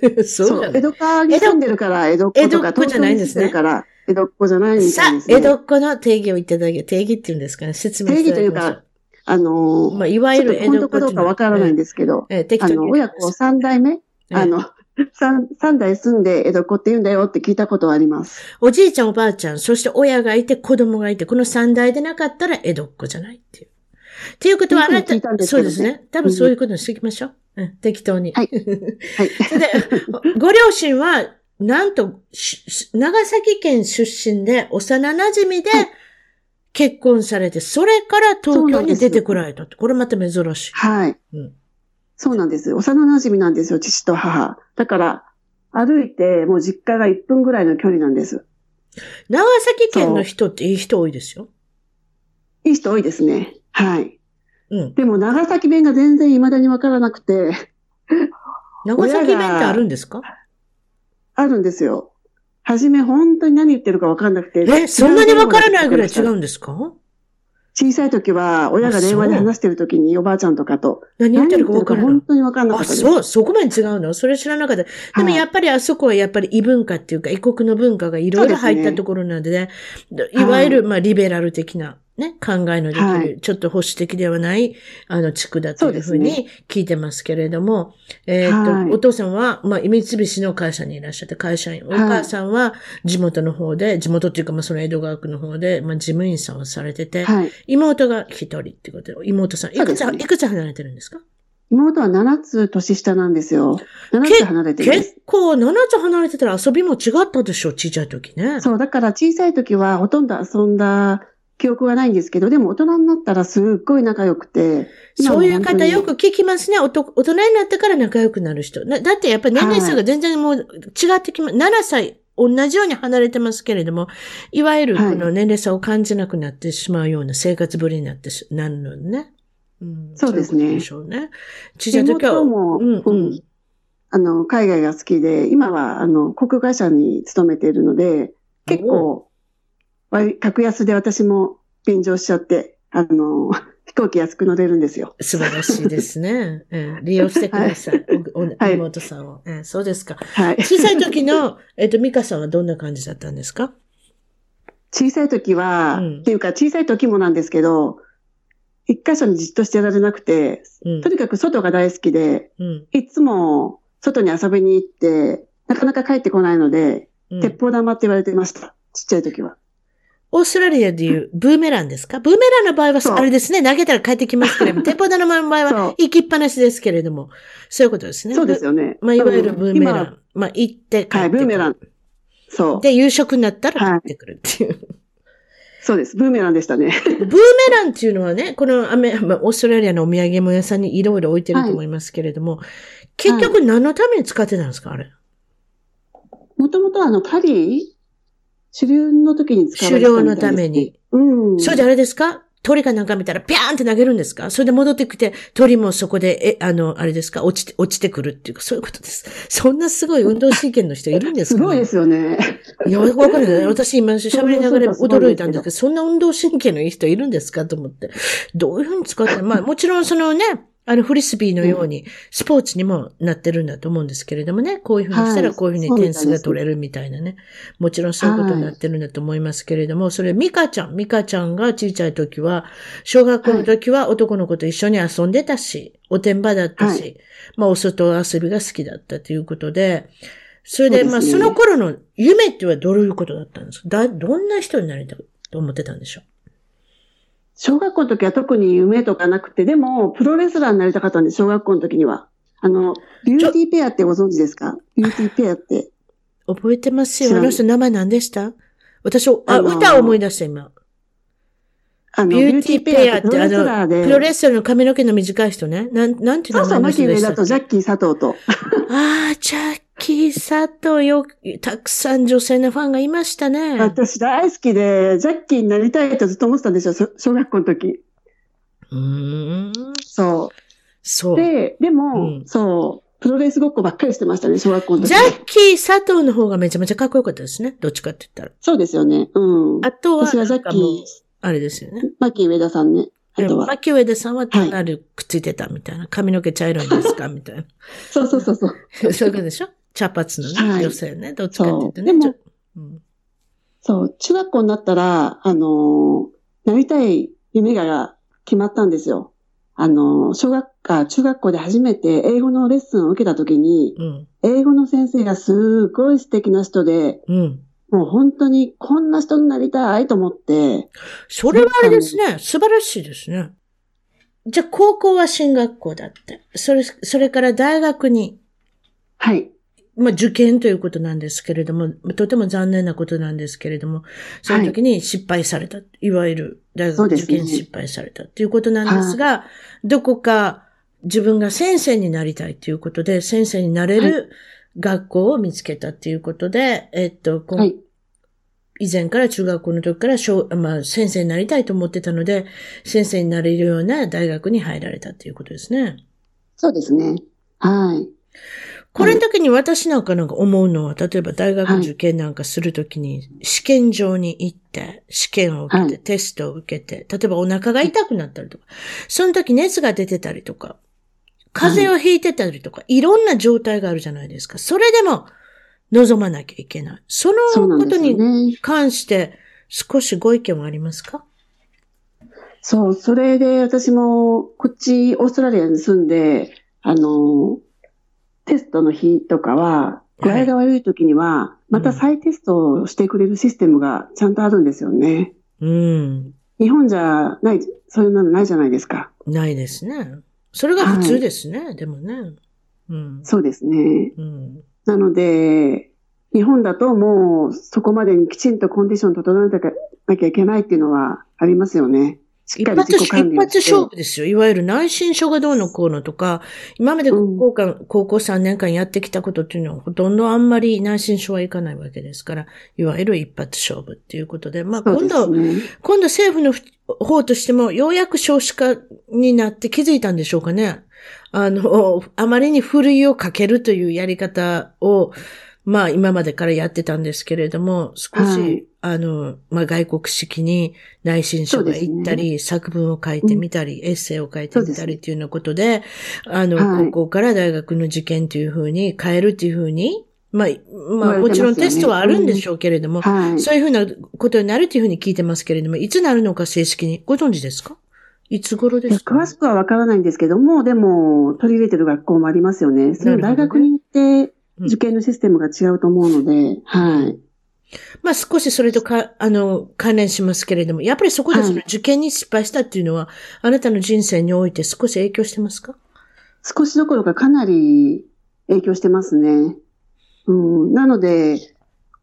そう。江戸川に住んでるから、江戸っ子とか、江戸っ子じゃないんですねから、江戸っ子じゃないみたいです、ね。江戸っ子の定義をいただき、定義っていうんですかね、説明定義というか、あのまあ、いわゆる江戸っ子本当かどうかわからないんですけど、ええ適当にあの、親子三代目、あの、三、三代住んで江戸っ子って言うんだよって聞いたことはあります。おじいちゃんおばあちゃん、そして親がいて子供がいて、この三代でなかったら江戸っ子じゃないっていう。っていうことは、あなた聞いたん、ですそうですね。多分そういうことにしていきましょう。うん、適当に。はい はい。それで、ご両親は、なんと、し長崎県出身で、幼馴染ではい結婚されて、それから東京に出てこられたって。これまた珍しい。はい。うんそうなんです。幼馴染なんですよ、父と母。だから、歩いて、もう実家が1分ぐらいの距離なんです。長崎県の人っていい人多いですよ。いい人多いですね。はい。うん。でも、長崎弁が全然未だにわからなくて、長崎弁ってあるんですか？あるんですよ。はじめ本当に何言ってるかわかんなくて。え、そんなにわからないぐらい違うんですか？小さい時は、親が電話で話してる時におばあちゃんとかと、何言ってるかわからない本。当にわかんなかあ、ったです。そう、そこまで違うの？それ知らなかった。でもはいやっぱりあそこはやっぱり異文化っていうか異国の文化がいろいろ入ったところなので、いわゆるまあリベラル的なね、考えのできる、はいちょっと保守的ではない、あの、地区だというふうに聞いてますけれども、えっ、と、はいお父さんは、まあ、三菱の会社にいらっしゃって、会社員。お母さんは地元の方で、地元っていうか、まあ、その江戸川区の方で、まあ、事務員さんをされてて、はい。妹が一人ってことで、妹さん、いくつ、ねいくつ離れてるんですか？妹は7つ年下なんですよ。7つ離れてる結。構、7つ離れてたら遊びも違ったでしょ、小さい時ね。そう、だから小さい時はほとんど遊んだ記憶がないんですけど、でも大人になったらすっごい仲良くて。そういう方よく聞きますね。おと大人になってから仲良くなる人。なだってやっぱり年齢差が全然もう違ってきま、7歳、同じように離れてますけれども、いわゆるこの年齢差を感じなくなってしまうような生活ぶりになってしなるのね。うん、そうですねいことでしょうね。小さい時は、妹も、うんあの、海外が好きで、今は、あの、航空会社に勤めているので、結構、割格安で私も便乗しちゃって、あの、飛行機安く乗れるんですよ。素晴らしいですね。ええ利用してください。はい妹さんを、ええそうですか。はい。小さい時の、えっと、ミカさんはどんな感じだったんですか？小さい時は、うんっていうか小さい時もなんですけど、一箇所にじっとしてられなくて、うんと。にかく外が大好きで、うん。いつも外に遊びに行って、なかなか帰ってこないので、うん鉄砲玉って言われてました。ちっちゃい時は。オーストラリアでいうブーメランですか？ブーメランの場合は、あれですね、投げたら帰ってきますけれども、鉄砲玉の場合は、行きっぱなしですけれども、そういうことですね。そうですよね。まあ、いわゆるブーメラ今ン。まあ、行って帰ってくる。はい、ブーメラン。そう。で、夕食になったら帰ってくるっていう。そうです。ブーメランでしたね。ブーメランっていうのはね、このアメ、まあ、オーストラリアのお土産物屋さんにいろいろ置いてると思いますけれども、結局何のために使ってたんですかあれ？もともとあの、パリ、狩猟の時に使われてたみたいです、狩猟のために。うん。それであれですか？鳥かなんか見たらピャーンって投げるんですか？それで戻ってきて、鳥もそこで、え、あの、あれですか？落ちて、落ちてくるっていうか、そういうことです。そんなすごい運動神経の人いるんですか、ね、すごいですよね。いや、わかるね。私今喋りながら驚いたんですけど、そんな運動神経のいい人いるんですか？と思って。どういうふうに使って、まあもちろんそのね、あのフリスビーのようにスポーツにもなってるんだと思うんですけれどもね、こういうふうにしたらはい。こういうふうに点数が取れるみたいなね。もちろんそういうことになってるんだと思いますけれども、それミカちゃん、ミカちゃんが小さい時は、小学校の時は男の子と一緒に遊んでたし、おてんばだったし、はまあお外遊びが好きだったということで、それで、まあその頃の夢ってはどういうことだったんですか？だ、どんな人になりたいと思ってたんでしょ小学校の時は特に夢とかなくて、でも、プロレスラーになりたかったんです、小学校の時には。あの、ビューティーペアってご存知ですか？ビューティーペアって。う覚えてますよ。あの人名前何でした？私、あ、あ歌を思い出した今。あの、ビューティーペアって、プロあの、レスラーで。プロレスラーの髪の毛の短い人ね。なん、なんていう名そうそう、前のマキ上人でしたっけ？田とジャッキー佐藤と。ああ、ジャッキー佐藤よ、たくさん女性のファンがいましたね。私大好きで、ジャッキーになりたいとずっと思ってたんですよ、そ小学校の時。うーん。そ。そうう。で、でも、うんそう、プロレスごっこばっかりしてましたね、小学校の時ジ。ャッキー佐藤の方がめちゃめちゃかっこよかったですね。どっちかって言ったら。そうですよね。うん。あとは、私はジャッキーあれですよね。マキ上田さんね。あとは。マキウエデさんは単なるくっついてたみたいな。髪の毛茶色いんですか？みたいな。そうそうそうそう。そういうことでしょ？茶髪のね、はい女性ね。どっちかって言ってね。そううんそう、中学校になったら、あのーなりたい夢が決まったんですよ。あのー小学科、中学校で初めて英語のレッスンを受けた時に、うん。英語の先生がすごい素敵な人で、うん。もう本当にこんな人になりたいと思って、それはあれですね。素晴らしいですね。じゃあ高校は進学校だって。それ、それから大学に、はい。まあ受験ということなんですけれども、とても残念なことなんですけれども、その時に失敗された。い、わゆる大学受験失敗されたっていうことなんですが、どこか自分が先生になりたいということで、先生になれる学校を見つけたっていうことで、えっと、はい。以前から中学校の時から小、まあ、先生になりたいと思ってたので、先生になれるような大学に入られたっていうことですね。そうですね。はい。これの時に私なんかなんか思うのは、例えば大学受験なんかするときに、試験場に行って、試験を受けて、はいテストを受けて、例えばお腹が痛くなったりとか、その時熱が出てたりとか、風邪をひいてたりとか、いろんな状態があるじゃないですか。それでも望まなきゃいけない。そのことに。関して少しご意見はありますか？そう、それで私も、こっち、オーストラリアに住んで、あの、テストの日とかは、具合が悪い時には、また再テストをしてくれるシステムがちゃんとあるんですよね。うん。日本じゃない、そういうのないじゃないですか。ないですね。それが普通ですね、でもね。うん。そうですね。うん。なので、日本だともうそこまでにきちんとコンディション整えなきゃいけないっていうのはありますよね。一発、一発。勝負ですよ。いわゆる内申書がどうのこうのとか、今まで高校間、高校3年間やってきたことっていうのは、ほとんどあんまり内申書はいかないわけですから、いわゆる一発勝負っていうことで、まあ今度、ね。今度政府の方としても、ようやく少子化になって気づいたんでしょうかね。あの、あまりにふるいをかけるというやり方を、まあ今までからやってたんですけれども、少し、はいあの、まあ外国式に内申書が行ったり、作文を書いてみたり、エッセイを書いてみたりっていうようなことで、あの、はい。高校から大学の受験というふうに変えるっていうふうに、まあ、まあもちろんテストはあるんでしょうけれども、はい。そういうふうなことになるというふうに聞いてますけれども、いつなるのか正式にご存知ですか？いつ頃ですか？詳しくはわからないんですけども、でも、取り入れてる学校もありますよね。その大学によって、うん受験のシステムが違うと思うので、はい。まあ少しそれとか、あの、関連しますけれども、やっぱりそこではいその受験に失敗したっていうのは、あなたの人生において少し影響してますか？少しどころかかなり影響してますね。うん、なので、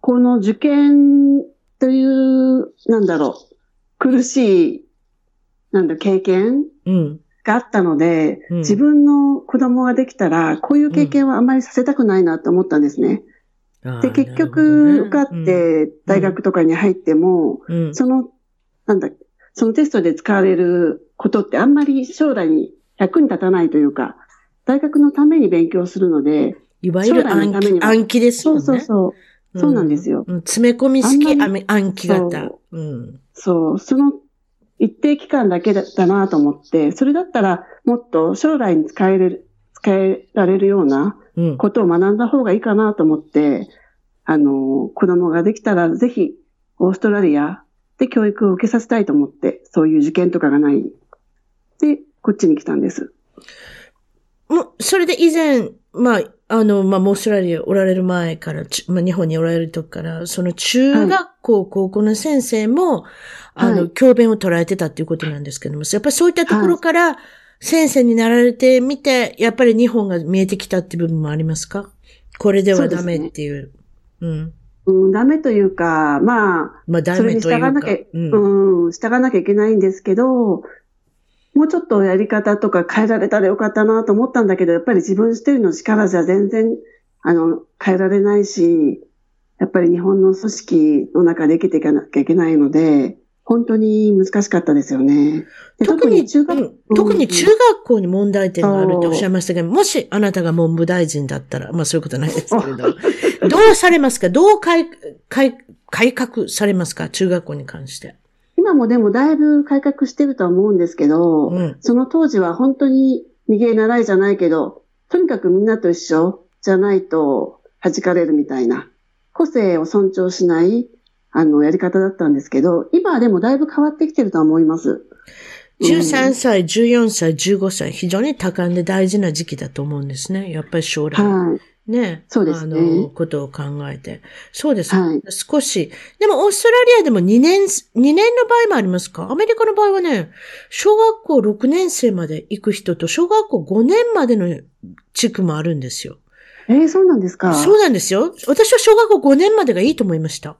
この受験という、なんだろう、苦しい、なんだ、経験うん。があったので、うん自分の子供ができたら、こういう経験はあまりさせたくないなと思ったんですね。で、結局、受かっ、て大学とかに入っても、その、なんだ、そのテストで使われることってあんまり将来に役に立たないというか、大学のために勉強するので、いわゆる将来の暗記ためには暗記ですそうよね。そうそう。そうなんですようん。詰め込み式暗記型そ。うん。そう、その一定期間だけだったなと思って、それだったらもっと将来に使える、使えられるようなうん。ことを学んだ方がいいかなと思って、あの、子供ができたらぜひオーストラリアで教育を受けさせたいと思って、そういう受験とかがない。で、こっちに来たんです。もう、それで以前、まあ、あの、まあ、オーストラリアおられる前から、ちまあ、日本におられる時から、その中学校、高校の先生も、あの、はい教鞭を捉えてたっていうことなんですけども、やっぱりそういったところから、先生になられてみて、やっぱり日本が見えてきたって部分もありますか？これではダメっていう。うん。うん、ダメというか、まあ、まあ、ダメというか。従わなきゃ、うん。うん、従わなきゃいけないんですけど、もうちょっとやり方とか変えられたらよかったなと思ったんだけど、やっぱり自分一人の力じゃ全然、あの、変えられないし、やっぱり日本の組織の中で生きていかなきゃいけないので、本当に難しかったですよね。で特に、中学、うん特に中学校に問題点があるっておっしゃいましたけど、もしあなたが文部大臣だったら、まあそういうことないですけれど、どうされますか？どう改改改革されますか？中学校に関して。今もでもだいぶ改革してるとは思うんですけど、うん。その当時は本当に逃げ習いじゃないけど、とにかくみんなと一緒じゃないと弾かれるみたいな、個性を尊重しない、あの、やり方だったんですけど、今はでもだいぶ変わってきてるとは思います。13歳、14歳、15歳、非常に多感で大事な時期だと思うんですね。やっぱり将来。はい。ね。そうですねあの、ことを考えて。そうです。はい少し。でも、オーストラリアでも2年、2年の場合もありますか？アメリカの場合はね、小学校6年生まで行く人と、小学校5年までの地区もあるんですよ。えー、そうなんですか？そうなんですよ。私は小学校5年までがいいと思いました。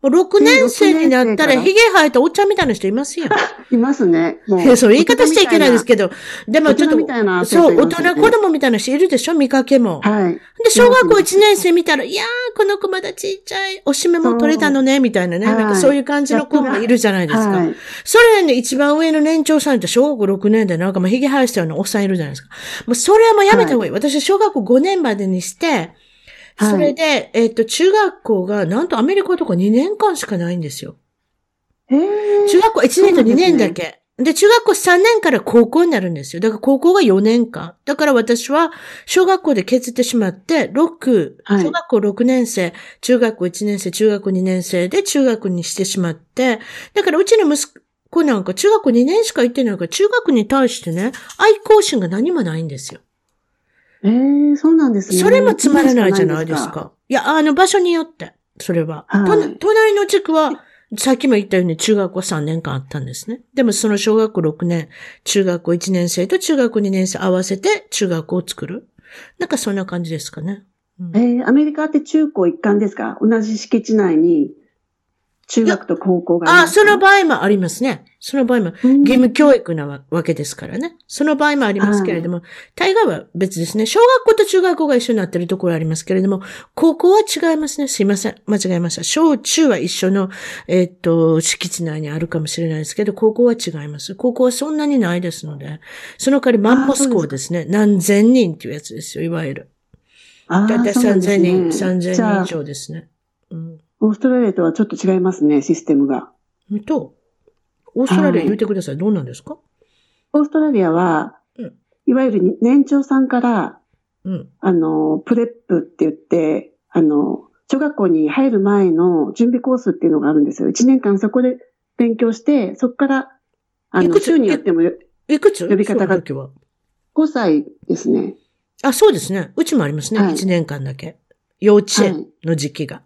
もう6年生になったら、髭生えたおっちゃんみたいな人いますよ。いますね。もいや、そう言い方しちゃいけないですけど、でもちょっと、そう、大人子供みたいな人いるでしょ？見かけも。はい。で、小学校1年生見たら、いやー、この子まだちっちゃい、おしめも取れたのね、みたいなね。はいなんかそういう感じの子もいるじゃないですか。はい。それね、一番上の年長さんって小学校6年でなんかもう髭生やしたようなおっさんいるじゃないですか。もうそれはもうやめた方がいい。私は小学校5年までにして、はいそれで、えっと、中学校が、なんとアメリカとか2年間しかないんですよ。えー、中学校1年と2年だけ。で中学校3年から高校になるんですよ。だから高校が4年間。だから私は小学校で削ってしまって、6、はい小学校6年生、中学校1年生、中学校2年生で中学にしてしまって、だからうちの息子なんか中学校2年しか行ってないから、中学に対してね、愛好心が何もないんですよ。えー、そうなんですね。それもつまらないじゃないですか。いや、あの場所によって、それは。はいと隣の地区は、さっきも言ったように中学校3年間あったんですね。でもその小学校6年、中学校1年生と中学校2年生合わせて中学校を作る。なんかそんな感じですかね。うんえー、アメリカって中高一貫ですか？同じ敷地内に中学と高校がああ、その場合もありますね。その場合も、うん義務教育なわわけですからね。その場合もありますけれども、大概は別ですね。小学校と中学校が一緒になっているところありますけれども、高校は違いますね。すいません。間違えました。小中は一緒の、えーっと、敷地内にあるかもしれないですけど、高校は違います。高校はそんなにないですので、その代わりマンモス校ですね。何千人っていうやつですよ、いわゆる。あだいたいーそうなんです3000人、ね3000じゃあ人以上ですね。うん。オーストラリアとはちょっと違いますね、システムが。と、オーストラリア言うてください。どうなんですか？オーストラリアは、うんいわゆる年長さんから、うん。あの、 prep って言って、あの、小学校に入る前の準備コースっていうのがあるんですよ。1年間そこで勉強して、そこから、あの、いくつ？週によってもよいくつ？呼び方がその時は。5歳ですね。あ、そうですね。うちもありますね。はい1年間だけ。幼稚園の時期が。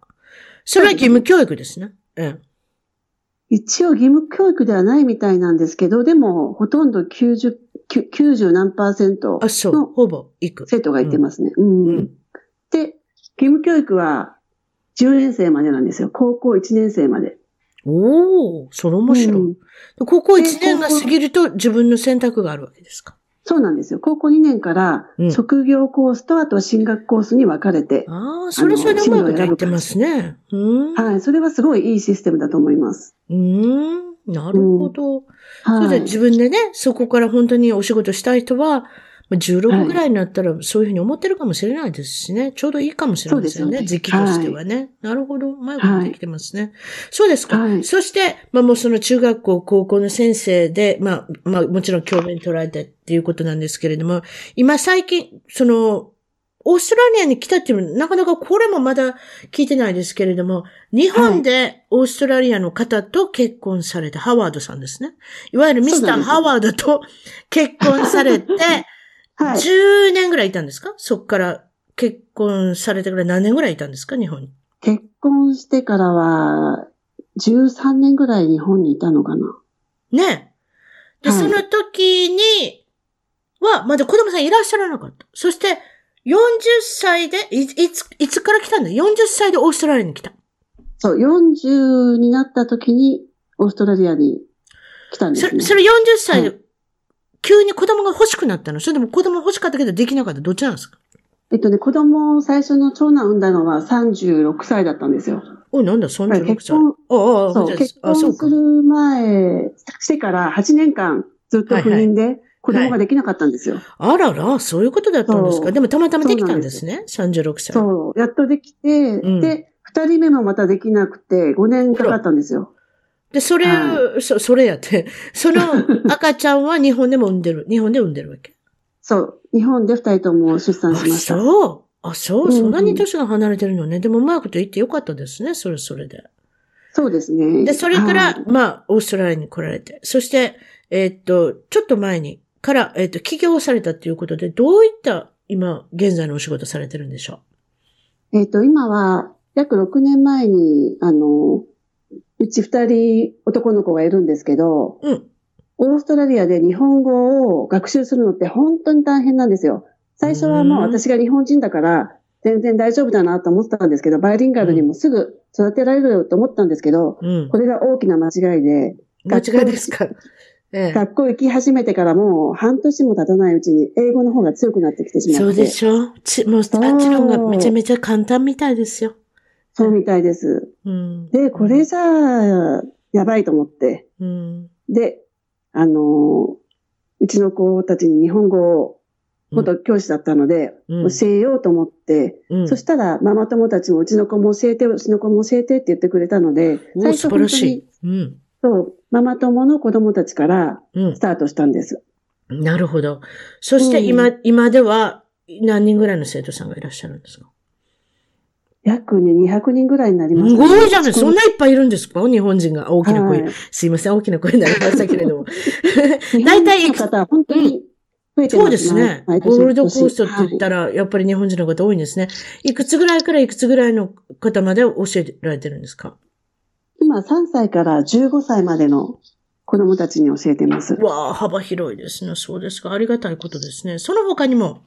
それは義務教育ですね。ええ。一応義務教育ではないみたいなんですけど、でも、ほとんど90、きゅ90何パーセントあ、そう。のほぼ行く。生徒が行ってますね。うん。うんで、義務教育は10年生までなんですよ。高校1年生まで。おお、それ面白い。うん高校1年が過ぎると自分の選択があるわけですか？そうなんですよ。高校2年からうん職業コースとあとは進学コースに分かれて、ああ、それそれでうまくできてますね。うん。はい、それはすごいいいシステムだと思います。うん。なるほど。そはい。れで自分でね、そこから本当にお仕事したい人は、まあ16ぐらいになったらそういうふうに思ってるかもしれないですしね。ちょうどいいかもしれませんね。そうですよね時期としてはね。なるほど。うまいことできてますね。そうですか。はいそして、まあもうその中学校、高校の先生で、まあ、まあもちろん教鞭取られてっていうことなんですけれども、今最近、その、オーストラリアに来たっていうのは、なかなかこれもまだ聞いてないですけれども、日本でオーストラリアの方と結婚されたハワードさんですね。いわゆるミスターハワードと結婚されて、はい。10年ぐらいいたんですか？そっから結婚されてから何年ぐらいいたんですか？日本に。結婚してからは、13年ぐらい日本にいたのかな。ねで、はいその時には、まだ子供さんいらっしゃらなかった。そして、40歳で、いいつ、いつから来たんだ ?40 歳でオーストラリアに来た。そう、40になった時にオーストラリアに来たんですね。それ、それ40歳で、は急に子供が欲しくなったの？それとも子供欲しかったけどできなかった？どっちなんですか？えっとね、子供を最初の長男産んだのは36歳だったんですよ。おい、なんだ、36歳。結婚、ああ、そう、結。婚する前、してから8年間ずっと不妊で子供ができなかったんですよ。あらら、そういうことだったんですか？でもたまたまできたんですね。36歳。そう、やっとできて、うんで、二人目もまたできなくて5年かかったんですよ。で、それ、はそ、それやって、その赤ちゃんは日本でも産んでる。日本で産んでるわけ？そう、日本で二人とも出産しました。あ、そう。あ、そう。うんそんなに年が離れてるのね。でもうまくと言ってよかったですね。それ、それで。そうですね。で、それから、はいまあ、オーストラリアに来られて。そして、えーっと、ちょっと前に、から、えーっと、起業されたっていうことで、どういった今、現在のお仕事されてるんでしょえっ、と、今は、約6年前に、あの、うち二人男の子がいるんですけど、う。うん。オーストラリアで日本語を学習するのって本当に大変なんですよ。最初はもう私が日本人だから全然大丈夫だなと思ってたんですけど、バイリンガルにもすぐ育てられると思ったんですけど、うんこ。れが大きな間違いで、間違いですか？ええ。学校行き始めてからもう半年も経たないうちに英語の方が強くなってきてしまって。そうでしょ？ち、もう、あっちの方がめちゃめちゃ簡単みたいですよ。そうみたいです。うん。で、これじゃあ、やばいと思って。うん。で、あの、うちの子たちに日本語を、元教師だったので、うん教えようと思って、うん。そしたら、ママ友たちもうちの子も教えて、うちの子も教えてって言ってくれたので、おー素晴らしい。うん。そう、ママ友の子供たちからうんス。タートしたんです。なるほど。そしてうん今、今では何人ぐらいの生徒さんがいらっしゃるんですか？約ね、200人ぐらいになりますす、ごいじゃない。そんないっぱいいるんですか？日本人が大きな声。はいすいません、大きな声になりましたけれども。日大本体の方は本当に増えてます、そうですね。ゴールドコーストって言ったら。ら、やっぱり日本人の方多いんですね。いくつぐらいからいくつぐらいの方まで教えられてるんですか？今3歳から15歳までの子供たちに教えてます。わあ、幅広いですね。そうですか。ありがたいことですね。その他にも、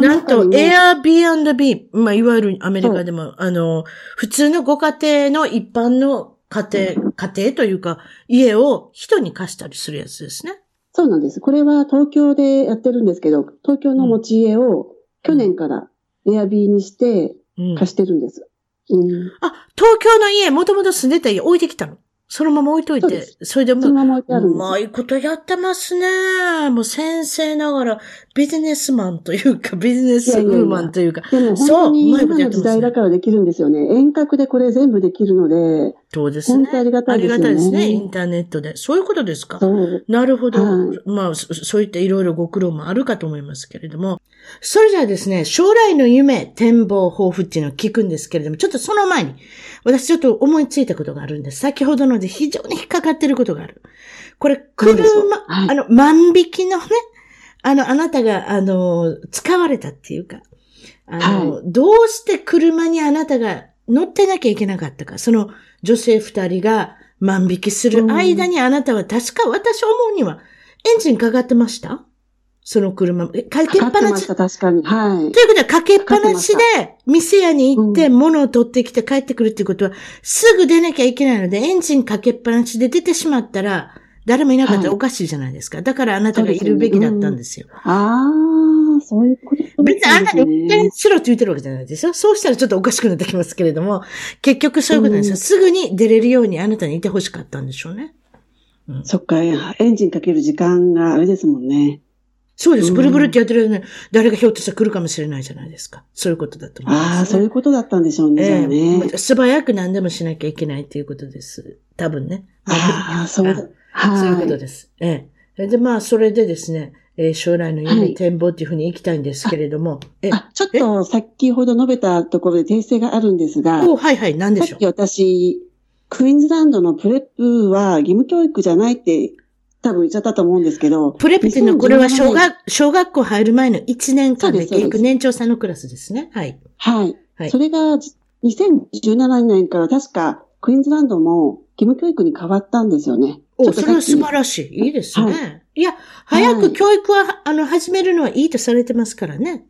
なんと、Airbnb、まあ、いわゆるアメリカでも、あの、普通のご家庭の一般の家庭、家庭というか、家を人に貸したりするやつですね。そうなんです。これは東京でやってるんですけど、東京の持ち家を去年からエアビーにしてうん。貸してるんです。うん。あ、東京の家、もともと住んでた家置いてきたの。そのまま置いといてそれでもそのまあるんうです。まいことやってますね。もう先生ながらビジネスマンというか、ビジネスウーマンというか。でも本そういやってますねの時代だからできるんですよね。遠隔でこれ全部できるので、そうですね。本当ありがたいですよねありがたいですね。インターネットで。そういうことですか？そう。なるほど。はいまあ、そそういったいろいろご苦労もあるかと思いますけれども。それじゃあですね、将来の夢、展望、抱負っていうのを聞くんですけれども、ちょっとその前に、私ちょっと思いついたことがあるんです。先ほどので非常に引っかかってることがある。これ、車、あの、万引きのね、あの、あなたが、あの、使われたっていうか、あの、はどうして車にあなたが乗ってなきゃいけなかったか、その女性二人が万引きする間にあなたは確か私思うにはエンジンかかってました？その車。えかけっかかってぱなし。ました、確かに。はいと。いうことは、かけっぱなしかかで、店屋に行ってう物を取ってきて帰ってくるっていうことは、すぐ出なきゃいけないので、エンジンかけっぱなしで出てしまったら、誰もいなかったらはいおかしいじゃないですか。だからあなたがいるべきだったんですよ。ああ、そういうこと別にあなたに運転ね。しろって言ってるわけじゃないですよ。そうしたらちょっとおかしくなってきますけれども、結局そういうことなんですよ。うんすぐに出れるようにあなたにいてほしかったんでしょうね。そっか、エンジンかける時間があれですもんね。そうです。うんブルブルってやってる間に、誰がひょっとしたら来るかもしれないじゃないですか。そういうことだと思います、ね。ああ、そういうことだったんでしょうね、えね。え素早く何でもしなきゃいけないっていうことです。多分ね。ああ、そうだ。はい。そういうことです。ええ。で、まあ、それでですね、えー将来の夢、はい展望っていうふうに行きたいんですけれども、え、あ、ちょっと先ほど述べたところで訂正があるんですが、おはいはい、何でしょう？さっき私、クイーンズランドのプレップは義務教育じゃないって多分言っちゃったと思うんですけど、プレプっていうのは、これは小2017年学、小学校入る前の1年間で結局年長さんのクラスですね。はい。はい。はいそれが2017年から確かクイーンズランドも義務教育に変わったんですよね。お、それは素晴らしい。いいですね。、はいや、早はいく教育は、あの、始めるのはいいとされてますからね。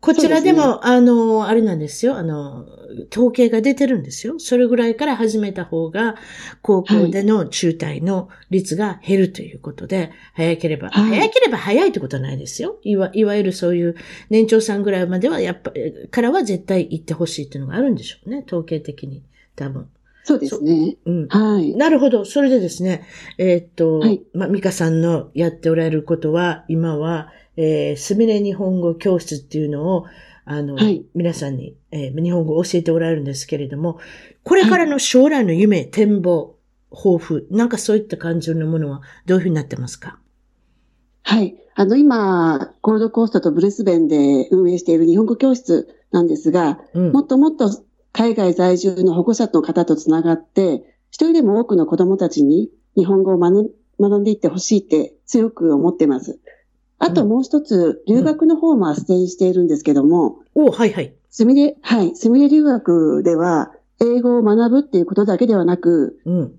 こちらでも、そうあの、あれなんですよ。あの、統計が出てるんですよ。それぐらいから始めた方が、高校での中退の率が減るということで、早ければ、はい早ければ早いってことはないですよ。いわ、いわゆるそういう年長さんぐらいまでは、やっぱ、からは絶対行ってほしいっていうのがあるんでしょうね。統計的に。多分。そうですね。うん。はい。なるほど。それでですね、えーっと、はいまあ、ミカさんのやっておられることは、今は、えー、すみれ日本語教室っていうのを、あの、はい皆さんに、えー日本語を教えておられるんですけれども、これからの将来の夢、展望、抱負、なんかそういった感じのものはどういうふうになってますか？はい。あの、今、ゴールドコーストとブレスベンで運営している日本語教室なんですが、うんもっともっと海外在住の保護者の方とつながって、一人でも多くの子供たちに日本語を学んでいってほしいって強く思ってます。あともう一つ、留学の方も斡旋しているんですけども、おはいはい。すみれ、はい、すみれ留学では、英語を学ぶっていうことだけではなく、うん。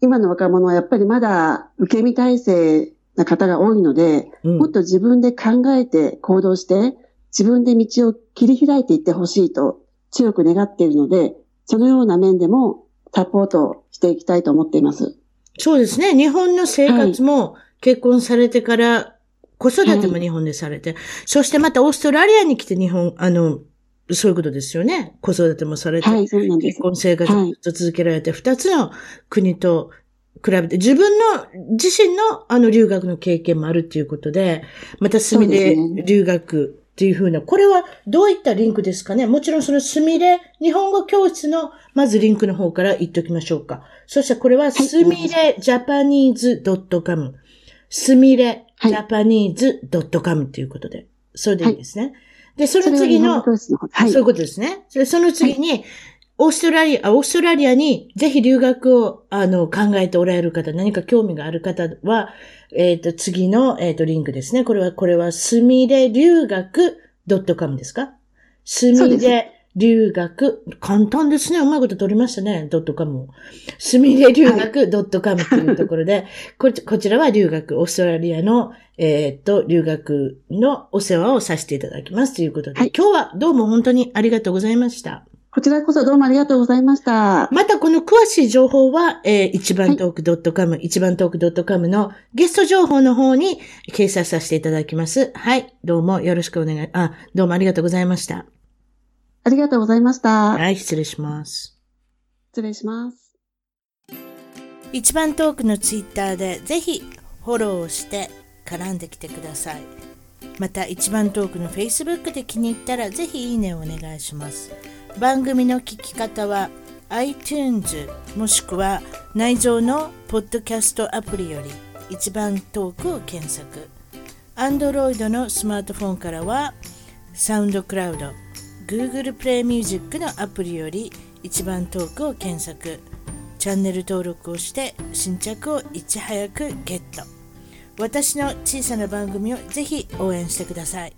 今の若者はやっぱりまだ受け身体制な方が多いので、うんもっと自分で考えて行動して、自分で道を切り開いていってほしいと強く願っているので、そのような面でもサポートしていきたいと思っています。そうですね。日本の生活も結婚されてから、子育ても日本でされて、そしてまたオーストラリアに来て日本、あの、そういうことですよね。子育てもされて、はい、そうなんです結。婚生活をずっと続けられて、二、つの国と比べて、自分の、自身のあの留学の経験もあるっていうことで、またスミレそうで留学っていうふうな、これはどういったリンクですかね？もちろんそのスミレ日本語教室のまずリンクの方から言っておきましょうか。そしてこれはスミレジャパニーズ .com。スミレジャパニーズ .com ということで。それでいいですね。で、そそれはの次のの方はいそういうことですね。それその次に、オーストラリア、あオーストラリアにぜひ留学を、あの、考えておられる方、何か興味がある方は、えっ、と、次の、えっ、と、リンクですね。これは、これは、すみれ留学 .com ですか？すみれ留学、簡単ですね。うまいこと取りましたね。ドットカムを。すみれ留学 .com というところで、こちこちらは留学、オーストラリアの、えっ、と、留学のお世話をさせていただきますということで、はい今日はどうも本当にありがとうございました。こちらこそどうもありがとうございました。またこの詳しい情報は、えー、一番トーク .com、一番トーク .com のゲスト情報の方に掲載させていただきます。はい。どうもよろしくお願い、あ、どうもありがとうございました。ありがとうございました。はい、失礼します。失礼します。一番トークのツイッターでぜひフォローをして絡んできてくださいまた一番トークの Facebook で気に入ったらぜひいいねをお願いします番組の聞き方は iTunes もしくは内蔵のポッドキャストアプリより一番トークを検索。Android のスマートフォンからはサウンドクラウド Google プレイミュージックのアプリより一番トークを検索。チャンネル登録をして新着をいち早くゲット。私の小さな番組をぜひ応援してください。